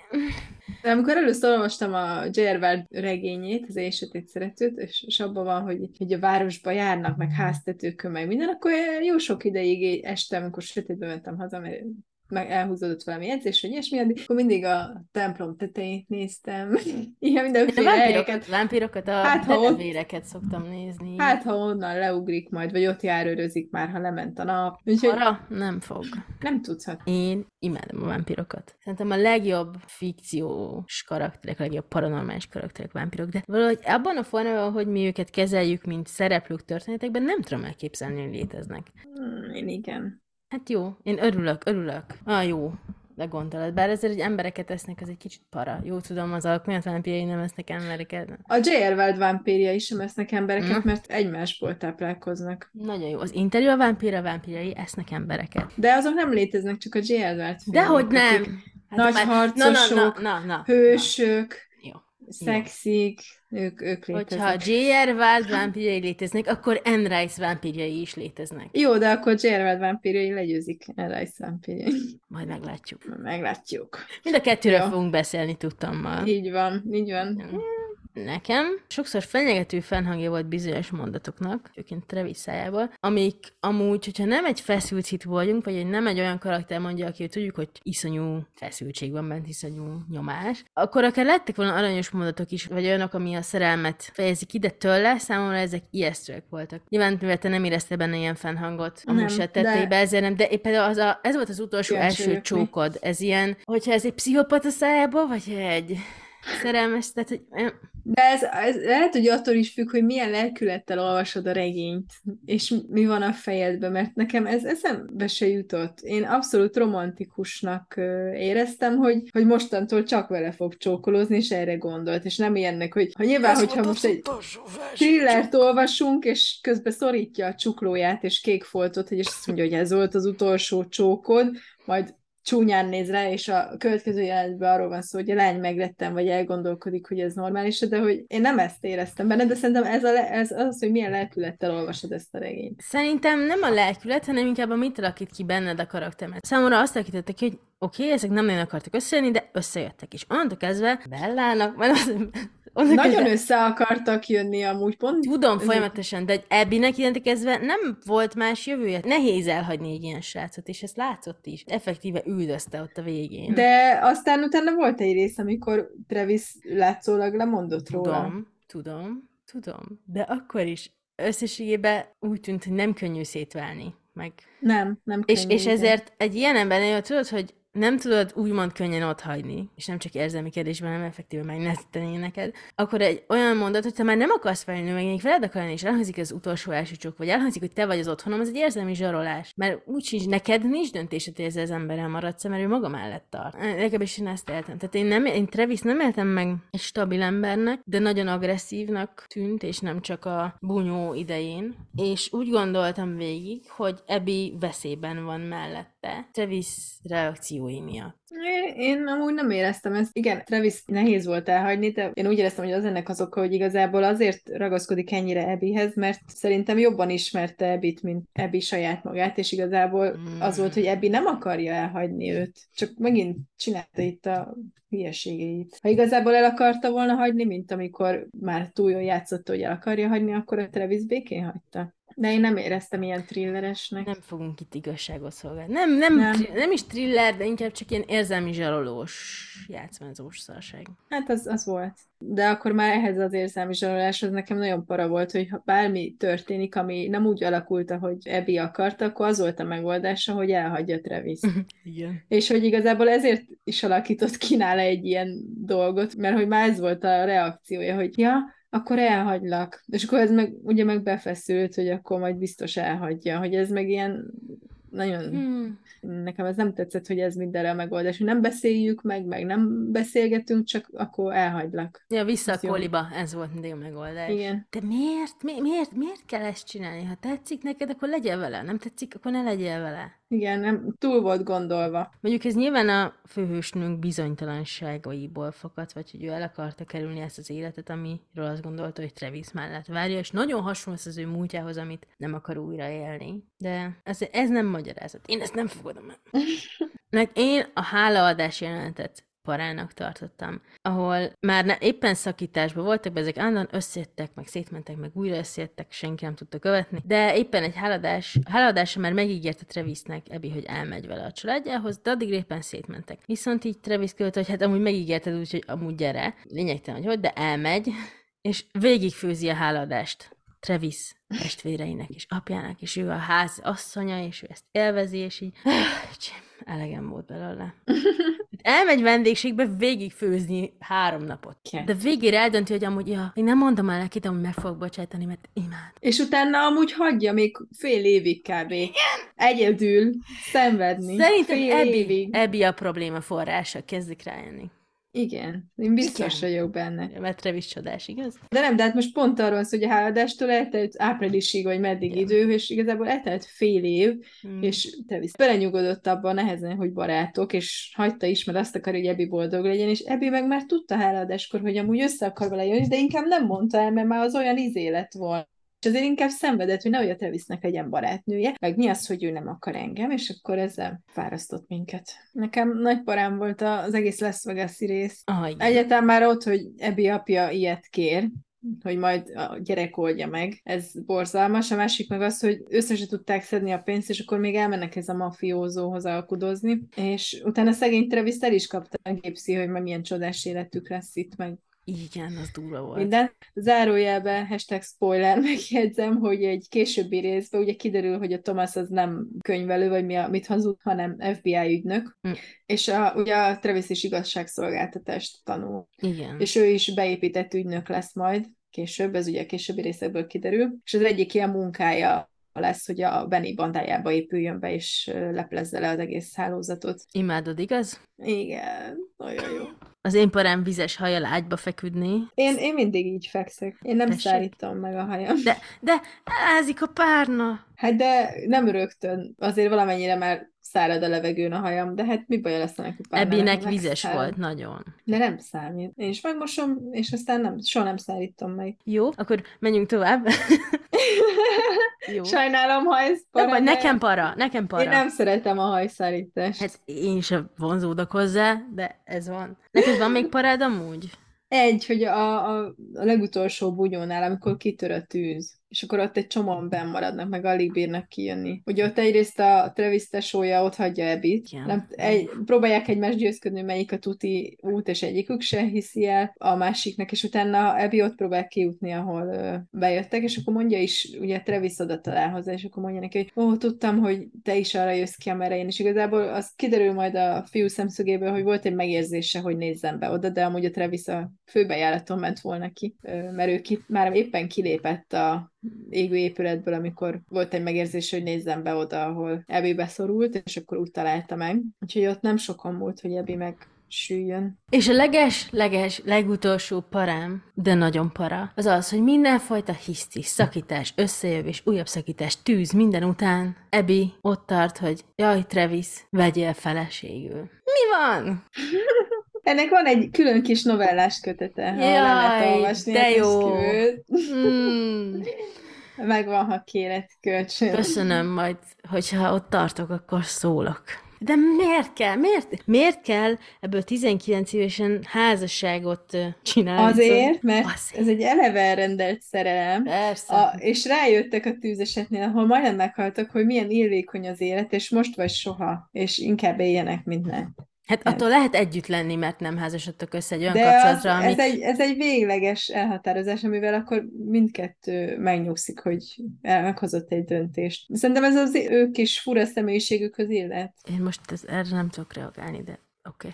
De amikor először olvastam a J.R. Ward regényét, az Én Sötét Szeretőt, és, és abban van, hogy, hogy a városba járnak, meg háztetőkön, meg minden, akkor jó sok ideig este, amikor sötétben mentem haza, mert meg elhúzódott valami edzés, hogy ilyesmi, addig, akkor mindig a templom tetejét néztem, ilyen a mindenféle helyeket. vámpírokat, vámpírokat a Hát, ha ott- szoktam nézni. Hát, ha onnan leugrik majd, vagy ott járőrözik már, ha lement a nap. Úgyhogy Arra nem fog. nem tudsz, hát Én imádom a vámpírokat. Szerintem a legjobb fikciós karakterek, a legjobb paranormális karakterek vámpírok, de valahogy abban a formában, hogy mi őket kezeljük, mint szereplők történetekben, nem tudom elképzelni, hogy léteznek. hmm, én igen. Hát jó, én örülök, örülök. Ah, jó, de gondolat. Bár ezért, hogy embereket esznek, az egy kicsit para. Jó, tudom, az alkonyat vámpírai nem esznek embereket. A J.R. Ward vámpírja is sem esznek embereket, Mm. mert egymásból táplálkoznak. Nagyon jó. Az interjú a vámpíra vámpírai esznek embereket. De azok nem léteznek, csak a J.R. Filmek, Dehogy nem! Hát Nagy már- harcosok, na, na, na, na, Hősök, Jó. szexik, ők, ők Hogyha. J.R. Wild vámpírjai léteznek, akkor Anne Rice vámpírjai is léteznek. Jó, de akkor J.R. Ward vámpírjai legyőzik Rice vámpírjai. Majd meglátjuk. Meglátjuk. Mind a kettőről Jó. fogunk beszélni, tudtam. Így van, így van. Nekem sokszor fenyegető fennhangja volt bizonyos mondatoknak, főként Travis szájából, amik amúgy, hogyha nem egy feszült szitu vagyunk, vagy egy nem egy olyan karakter mondja, aki tudjuk, hogy iszonyú feszültség van bent, iszonyú nyomás, akkor akár lettek volna aranyos mondatok is, vagy olyanok, ami a szerelmet fejezik ki, de tőle számomra ezek ijesztőek voltak. Nyilván, mivel te nem éreztél benne ilyen fennhangot, amúgy se tettél de- ezért nem, de éppen az a, ez volt az utolsó első csókod. Ez ilyen, hogyha ez egy pszichopata szájából, vagy egy szerelmes, tehát, hogy De ez, ez lehet, hogy attól is függ, hogy milyen lelkülettel olvasod a regényt, és mi van a fejedben, mert nekem ez eszembe se jutott. Én abszolút romantikusnak éreztem, hogy, hogy mostantól csak vele fog csókolózni, és erre gondolt, és nem ilyennek, hogy ha nyilván, hogyha most egy thrillert olvasunk, és közben szorítja a csuklóját és kék foltot, hogy és azt mondja, hogy ez volt az utolsó csókod, majd csúnyán néz rá, és a következő jelenetben arról van szó, hogy a lány meglettem, vagy elgondolkodik, hogy ez normális, de hogy én nem ezt éreztem benne, de szerintem ez, a le- ez az, hogy milyen lelkülettel olvasod ezt a regényt. Szerintem nem a lelkület, hanem inkább a mit alakít ki benned a karakteret. Számomra azt alakítottak ki, hogy oké, okay, ezek nem nagyon akartak összejönni, de összejöttek. És onnantól kezdve Bellának, mert az, onnantól Nagyon kezdve, össze akartak jönni amúgy pont. Tudom folyamatosan, de Ebbinek kezdve nem volt más jövője. Nehéz elhagyni egy ilyen srácot, és ezt látszott is. Effektíve üldözte ott a végén. De aztán utána volt egy rész, amikor Travis látszólag lemondott róla. Tudom, tudom, tudom. De akkor is összességében úgy tűnt, hogy nem könnyű szétválni. Meg Nem, nem És, könnyű, és igen. ezért egy ilyen embernél tudod, hogy nem tudod úgymond könnyen ott hagyni, és nem csak érzelmi kérdésben, hanem effektíven megnehezíteni neked, akkor egy olyan mondat, hogy te már nem akarsz felülni, meg még veled akarni, és elhangzik az utolsó első csok, vagy elhangzik, hogy te vagy az otthonom, az egy érzelmi zsarolás. Mert úgy sincs, neked nincs döntésed, hogy ezzel az emberrel maradsz, mert ő maga mellett tart. Legalábbis én ezt éltem. Tehát én, nem, én Travis nem éltem meg egy stabil embernek, de nagyon agresszívnak tűnt, és nem csak a bunyó idején. És úgy gondoltam végig, hogy Ebi veszélyben van mellette. Travis reakciói miatt. Én, én amúgy nem éreztem ezt. Igen, Travis nehéz volt elhagyni, de én úgy éreztem, hogy az ennek az oka, hogy igazából azért ragaszkodik ennyire Ebihez, mert szerintem jobban ismerte Ebit, mint Ebi saját magát, és igazából mm. az volt, hogy Ebi nem akarja elhagyni őt. Csak megint csinálta itt a hülyeségeit. Ha igazából el akarta volna hagyni, mint amikor már túl jól játszott, hogy el akarja hagyni, akkor a Travis békén hagyta. De én nem éreztem ilyen thrilleresnek. Nem fogunk itt igazságot szolgálni. Nem, nem, nem. Tri- nem is thriller, de inkább csak ilyen érzelmi zsarolós, játszmázós szarság. Hát az, az volt. De akkor már ehhez az érzelmi zsaroláshoz nekem nagyon para volt, hogy ha bármi történik, ami nem úgy alakult, ahogy Ebi akarta, akkor az volt a megoldása, hogy elhagyja Travis. Igen. És hogy igazából ezért is alakított ki nála egy ilyen dolgot, mert hogy már ez volt a reakciója, hogy ja, akkor elhagylak. És akkor ez meg ugye meg befeszült, hogy akkor majd biztos elhagyja, hogy ez meg ilyen nagyon, hmm. nekem ez nem tetszett, hogy ez mindenre a megoldás, hogy nem beszéljük meg, meg nem beszélgetünk, csak akkor elhagylak. Ja, vissza ez a koliba, jó. ez volt mindig a megoldás. Igen. De miért? Mi, miért? Miért kell ezt csinálni? Ha tetszik neked, akkor legyél vele. Nem tetszik, akkor ne legyél vele. Igen, nem, túl volt gondolva. Mondjuk ez nyilván a főhősnünk bizonytalanságaiból fakadt, vagy hogy ő el akarta kerülni ezt az életet, amiről azt gondolta, hogy Travis mellett várja, és nagyon hasonló az ő múltjához, amit nem akar újra élni. De ez, ez nem magyarázat. Én ezt nem fogadom el. Nek én a hálaadás jelenetet parának tartottam, ahol már ne, éppen szakításban voltak, ezek állandóan összejöttek, meg szétmentek, meg újra összejöttek, senki nem tudta követni, de éppen egy háladás, háladása már megígérte Travisnek Ebi, hogy elmegy vele a családjához, de addig éppen szétmentek. Viszont így Travis költ, hogy hát amúgy megígérted úgy, hogy amúgy gyere, lényegtelen, hogy hogy, de elmegy, és végigfőzi a háladást. Travis testvéreinek és apjának, és ő a ház asszonya, és ő ezt élvezi, és így elegem volt belőle. Elmegy vendégségbe végigfőzni három napot. Yeah. De végére eldönti, hogy amúgy, ja, én nem mondom el neki, de hogy meg fogok bocsájtani, mert imád. És utána amúgy hagyja még fél évig kb. Igen. Egyedül szenvedni. Szerintem Ebi. Ebi a probléma forrása, kezdik rájönni. Igen, én biztos Igen. vagyok benne. Mert Travis csodás, igaz? De nem, de hát most pont arról szól, hogy a háladástól eltelt áprilisig, vagy meddig Igen. idő, és igazából eltelt fél év, Hmm. és te visz. Belenyugodott abban nehezen, hogy barátok, és hagyta is, mert azt akarja, hogy Ebi boldog legyen, és Ebi meg már tudta háladáskor, hogy amúgy össze akar vele jönni, de inkább nem mondta el, mert már az olyan izé lett volna. És azért inkább szenvedett, hogy nehogy a Travisnek legyen barátnője, meg mi az, hogy ő nem akar engem, és akkor ezzel fárasztott minket. Nekem nagy parám volt az egész Las vegas rész. Igen. Egyáltalán már ott, hogy Ebi apja ilyet kér, hogy majd a gyerek oldja meg. Ez borzalmas. A másik meg az, hogy össze se tudták szedni a pénzt, és akkor még elmennek ez a mafiózóhoz alkudozni. És utána szegény Travis el is kapta a gépszi, hogy majd milyen csodás életük lesz itt, meg Igen, az durva volt. minden. Zárójelben hashtag spoiler megjegyzem, hogy egy későbbi részben ugye kiderül, hogy a Thomas az nem könyvelő, vagy mi a, mit hazud, hanem FBI ügynök, Hm. és a, ugye a Travis is igazságszolgáltatást tanul. Igen. És ő is beépített ügynök lesz majd később, ez ugye a későbbi részekből kiderül, és az egyik ilyen munkája lesz, hogy a Benny bandájába épüljön be, és leplezze le az egész hálózatot. Imádod, igaz? Igen, nagyon jó. Az én parám vizes hajjal ágyba feküdni. Én, én mindig így fekszek. Én nem Tessék. szárítom meg a hajam. De, de ázik a párna. Hát de nem rögtön. Azért valamennyire már szárad a levegőn a hajam, de hát mi baj lesz ennek a párnának, Ebinek vizes megszárad? volt, nagyon. De nem számít. Én is megmosom, és aztán nem, soha nem szárítom meg. Jó, akkor menjünk tovább. Jó. Sajnálom, ha ez Nem para, de nekem para, nekem para. Én nem szeretem a hajszárítást. Hát én sem vonzódok hozzá, de ez van. Neked van még parád amúgy? Egy, hogy a, a, a legutolsó bunyónál, amikor kitör a tűz, és akkor ott egy csomóan benn maradnak, meg alig bírnak kijönni. Ugye ott egyrészt a Travis tesója ott hagyja Ebit, nem, egy, próbálják egymást győzködni, melyik a tuti út, és egyikük se hiszi el a másiknak, és utána Ebi ott próbál kijutni, ahol ö, bejöttek, és akkor mondja is, ugye Travis oda talál hozzá, és akkor mondja neki, hogy ó, tudtam, hogy te is arra jössz ki, amerre én, és igazából az kiderül majd a fiú szemszögéből, hogy volt egy megérzése, hogy nézzem be oda, de amúgy a Travis a főbejáraton ment volna ki, ö, mert ő ki, már éppen kilépett a égő épületből, amikor volt egy megérzés, hogy nézzem be oda, ahol Ebi beszorult, és akkor úgy találta meg. Úgyhogy ott nem sokan múlt, hogy Ebi meg süljön. És a leges, leges, legutolsó parám, de nagyon para, az az, hogy mindenfajta hiszti, szakítás, összejövés, újabb szakítás, tűz minden után, Ebi ott tart, hogy jaj, Travis, vegyél feleségül. Mi van? Ennek van egy külön kis novellás kötete, ha Jaj, lehet olvasni. de hát jó. Hmm. Megvan, ha kéret kölcsön. Köszönöm, majd, hogyha ott tartok, akkor szólok. De miért kell? Miért, miért kell ebből 19 évesen házasságot csinálni? Azért, mert Azért. ez egy eleve elrendelt szerelem, Persze. A, és rájöttek a tűzesetnél, ahol majdnem meghaltak, hogy milyen illékony az élet, és most vagy soha, és inkább éljenek, mint ne. Hát attól lehet együtt lenni, mert nem házasodtok össze egy olyan De az, kapcsolatra, ami... ez, egy, ez egy végleges elhatározás, amivel akkor mindkettő megnyugszik, hogy meghozott egy döntést. Szerintem ez az ő kis fura személyiségükhöz illet. Én most ez, erre nem tudok reagálni, de oké. Okay.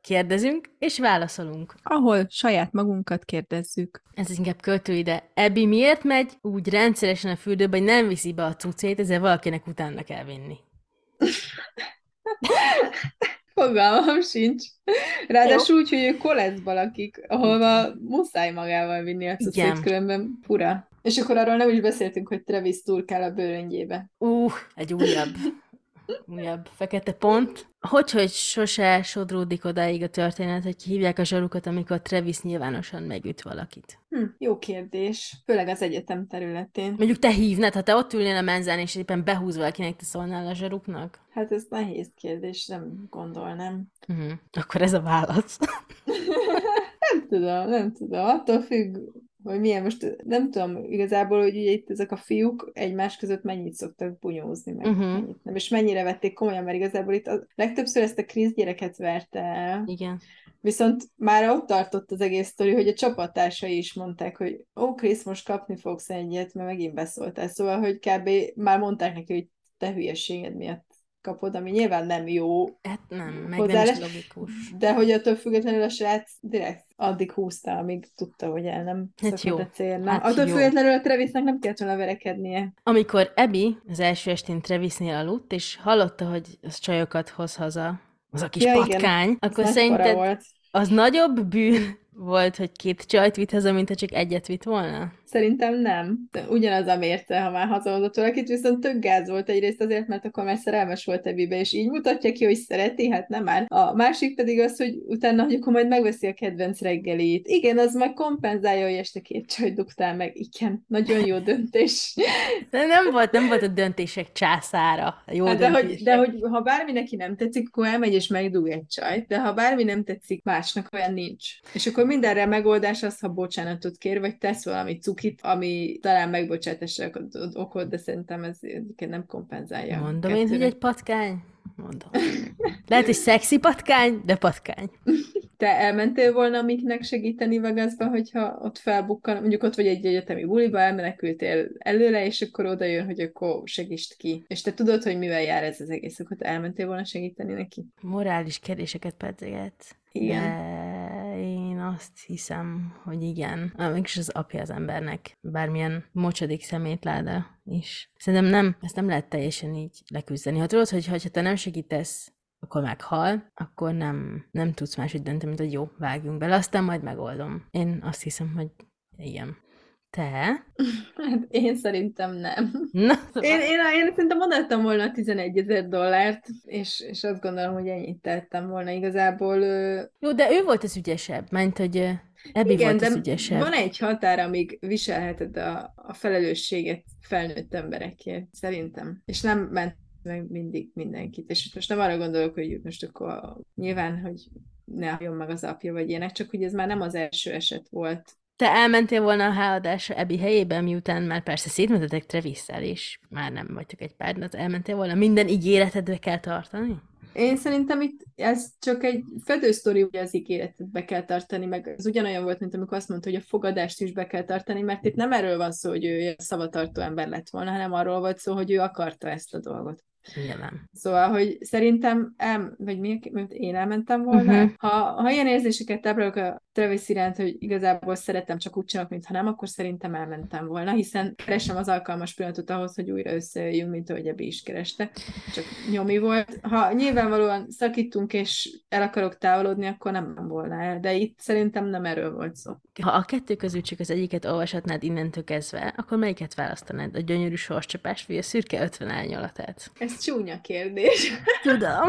Kérdezünk, és válaszolunk. Ahol saját magunkat kérdezzük. Ez inkább költői, de Ebi miért megy úgy rendszeresen a fürdőbe, hogy nem viszi be a cuccét, ezzel valakinek utána kell vinni. Fogalmam sincs. Ráadásul úgy, hogy ő koleszba lakik, ahol ma muszáj magával vinni a cuccét, Igen. különben fura. És akkor arról nem is beszéltünk, hogy Travis turkál a bőröngyébe. Uh, egy újabb, újabb fekete pont. Hogy, hogy sose sodródik odáig a történet, hogy hívják a zsarukat, amikor Travis nyilvánosan megüt valakit. Hm, jó kérdés. Főleg az egyetem területén. Mondjuk te hívnád, ha te ott ülnél a menzán, és éppen behúz valakinek, te szólnál a zsaruknak? Hát ez nehéz kérdés, nem gondolnám. Uh-huh. Akkor ez a válasz. Nem tudom, nem tudom. Attól függ, hogy milyen most, nem tudom igazából, hogy ugye itt ezek a fiúk egymás között mennyit szoktak bunyózni, meg Mhm. mennyit nem, és mennyire vették komolyan, mert igazából itt a, legtöbbször ezt a Krisz gyereket verte el, Igen. viszont már ott tartott az egész sztori, hogy a csapattársai is mondták, hogy ó, Krisz, most kapni fogsz egyet, mert megint beszóltál, szóval, hogy kb. már mondták neki, hogy te hülyeséged miatt kapod, ami nyilván nem jó, Hát nem, meg Hozzá nem is logikus. de hogy attól függetlenül a srác direkt addig húzta, amíg tudta, hogy el nem Hát jó. a célna. Hát attól jó. függetlenül a Travisnak nem kellett volna verekednie. Amikor Ebi az első estén Travisnél aludt, és hallotta, hogy az csajokat hoz haza, az a kis Ja, igen. patkány, Ez akkor szerinted volt. az nagyobb bűn volt, hogy két csajt vitt haza, mint ha csak egyet vitt volna? Szerintem nem. De ugyanaz a mérce, ha már hazahozott valakit, viszont tök gáz volt egyrészt azért, mert akkor már szerelmes volt Ebibe, és így mutatja ki, hogy szereti, hát nem már. A másik pedig az, hogy utána, hogy akkor majd megveszi a kedvenc reggelét. Igen, az meg kompenzálja, hogy este két csajt dugtál meg. Igen, nagyon jó döntés. De nem volt, nem volt a döntések császára. Jó Hát de, hogy, de hogy ha bármi neki nem tetszik, akkor elmegy és megdug egy csajt, de ha bármi nem tetszik másnak, olyan nincs. És akkor mindenre megoldás az, ha bocsánatot kér, vagy tesz valami cukit, ami talán megbocsátásra ad okot, de szerintem ez nem kompenzálja. Mondom én, hogy egy patkány? Mondom. Lehet, hogy szexi patkány, de patkány. Te elmentél volna Miknek segíteni Vegasba, hogyha ott felbukkan, mondjuk ott vagy egy egyetemi buliba, elmenekültél előle, és akkor oda jön, hogy akkor segítsd ki. És te tudod, hogy mivel jár ez az egész, akkor te elmentél volna segíteni neki? Morális kérdéseket pedzeget. Igen. De azt hiszem, hogy igen. Mégis az apja az embernek. Bármilyen mocsadik szemétláda is. Szerintem nem, ezt nem lehet teljesen így leküzdeni. Ha tudod, hogy ha te nem segítesz, akkor meghal, akkor nem, nem tudsz máshogy dönteni, mint hogy jó, vágjunk bele, aztán majd megoldom. Én azt hiszem, hogy igen. Te? Hát én szerintem nem. Na, Én, én, én szerintem odaadtam volna a 11 ezer dollárt, és, és azt gondolom, hogy ennyit tettem volna igazából. Jó, de ő volt az ügyesebb, mert hogy ö, Ebi Igen, volt az ügyesebb. van egy határ, amíg viselheted a, a felelősséget felnőtt emberekért, szerintem. És nem ment meg mindig mindenkit. És most nem arra gondolok, hogy most akkor nyilván, hogy ne halljon meg az apja, vagy ilyenek, csak hogy ez már nem az első eset volt. Te elmentél volna a háadásra Ebi helyében, miután már persze szétmentetek Trevisszel, és már nem vagytok egy párnat, elmentél volna, minden ígéretedbe kell tartani? Én szerintem itt ez csak egy fedősztori, hogy az ígéretet be kell tartani, meg ez ugyanolyan volt, mint amikor azt mondta, hogy a fogadást is be kell tartani, mert itt nem erről van szó, hogy ő szavatartó ember lett volna, hanem arról volt szó, hogy ő akarta ezt a dolgot. Nyilván. Szóval, hogy szerintem, el, vagy mi, én elmentem volna, uh-huh. ha, ha ilyen érzéseket táplálok a Travis iránt, hogy igazából szeretem, csak úgy csinálok, mintha nem, akkor szerintem elmentem volna, hiszen keresem az alkalmas pillanatot ahhoz, hogy újra összejöjjünk, mint ahogy Ebi is kereste, csak nyomi volt. Ha nyilvánvalóan szakítunk, és el akarok távolodni, akkor nem volna el, de itt szerintem nem erről volt szó. Ha a kettő közül csak az egyiket olvashatnád innentől kezdve, akkor melyiket választanád? A gyönyörű sorscsapást, vagy a szürke 50 árnyalatát? Ez csúnya kérdés. Tudom.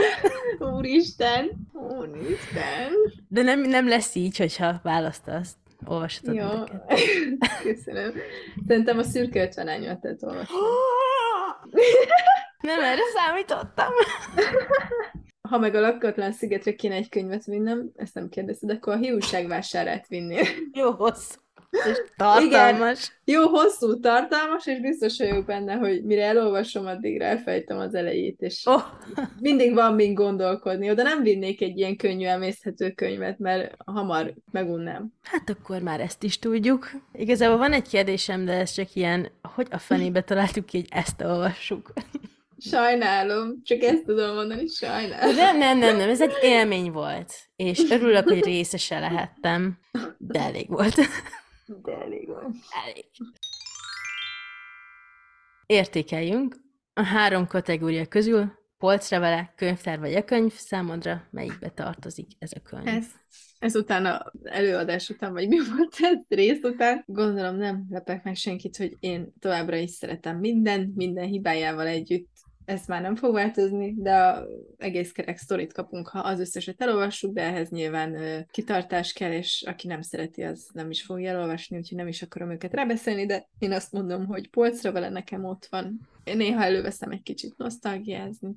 Úristen! Úristen! De nem, nem lesz így, hogyha választasz. Olvashatod Jó, köszönöm. Szerintem a szürke 50 ányatát olvasom. Nem erre számítottam. Ha meg a lakatlan szigetre kéne egy könyvet vinnem, ezt nem kérdezted, akkor a hiúság vásárát vinnél. Jó hosszú. És tartalmas. Jó, hosszú, tartalmas, és biztos vagyok benne, hogy mire elolvasom, addigra elfejtem az elejét, és Oh, mindig van mind gondolkodni. Oda nem vinnék egy ilyen könnyű emészthető könyvet, mert hamar megunnám. hát akkor már ezt is tudjuk. Igazából van egy kérdésem, de ez csak ilyen, hogy a fenébe találtuk ki, hogy ezt olvassuk. Sajnálom, csak ezt tudom mondani, sajnálom. Nem, nem, nem, nem, ez egy élmény volt. És örülök, hogy részese lehettem. De elég volt. De elég van. Elég. Értékeljünk. A három kategória közül polcra vele, könyvtár vagy a könyv, számodra melyikbe tartozik ez a könyv? Ez, ezután az előadás után, vagy mi volt ez rész után, gondolom nem lepek meg senkit, hogy én továbbra is szeretem minden, minden hibájával együtt. Ez már nem fog változni, de a egész kerek sztorit kapunk, ha az összeset elolvassuk, de ehhez nyilván ö, kitartás kell, és aki nem szereti, az nem is fogja elolvasni, úgyhogy nem is akarom őket rábeszélni, de én azt mondom, hogy polcra vele nekem ott van. Én néha előveszem egy kicsit nosztalgiázni.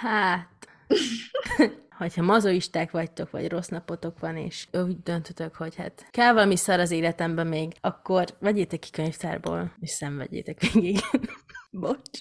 Hát, hogyha mazoisták vagytok, vagy rossz napotok van, és úgy döntötök, hogy hát kell valami szar az életemben még, akkor vegyétek ki könyvtárból, és szenvedjétek végig. Bocs.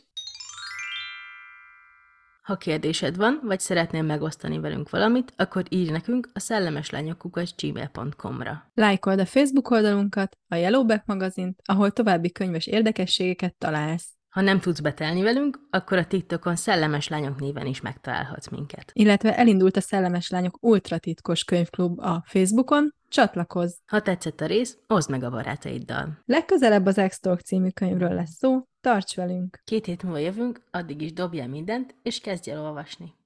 Ha kérdésed van, vagy szeretnél megosztani velünk valamit, akkor írj nekünk a szellemeslányokkukat gmail.com-ra. Lájkold a Facebook oldalunkat, a Yellowback magazint, ahol további könyves érdekességeket találsz. Ha nem tudsz betelni velünk, akkor a TikTokon Szellemes Lányok néven is megtalálhatsz minket. Illetve elindult a Szellemes Lányok ultratitkos könyvklub a Facebookon, csatlakozz! Ha tetszett a rész, oszd meg a barátaiddal. Legközelebb az X-Talk című könyvről lesz szó, tarts velünk! Két hét múlva jövünk, addig is dobjál mindent, és kezdj el olvasni.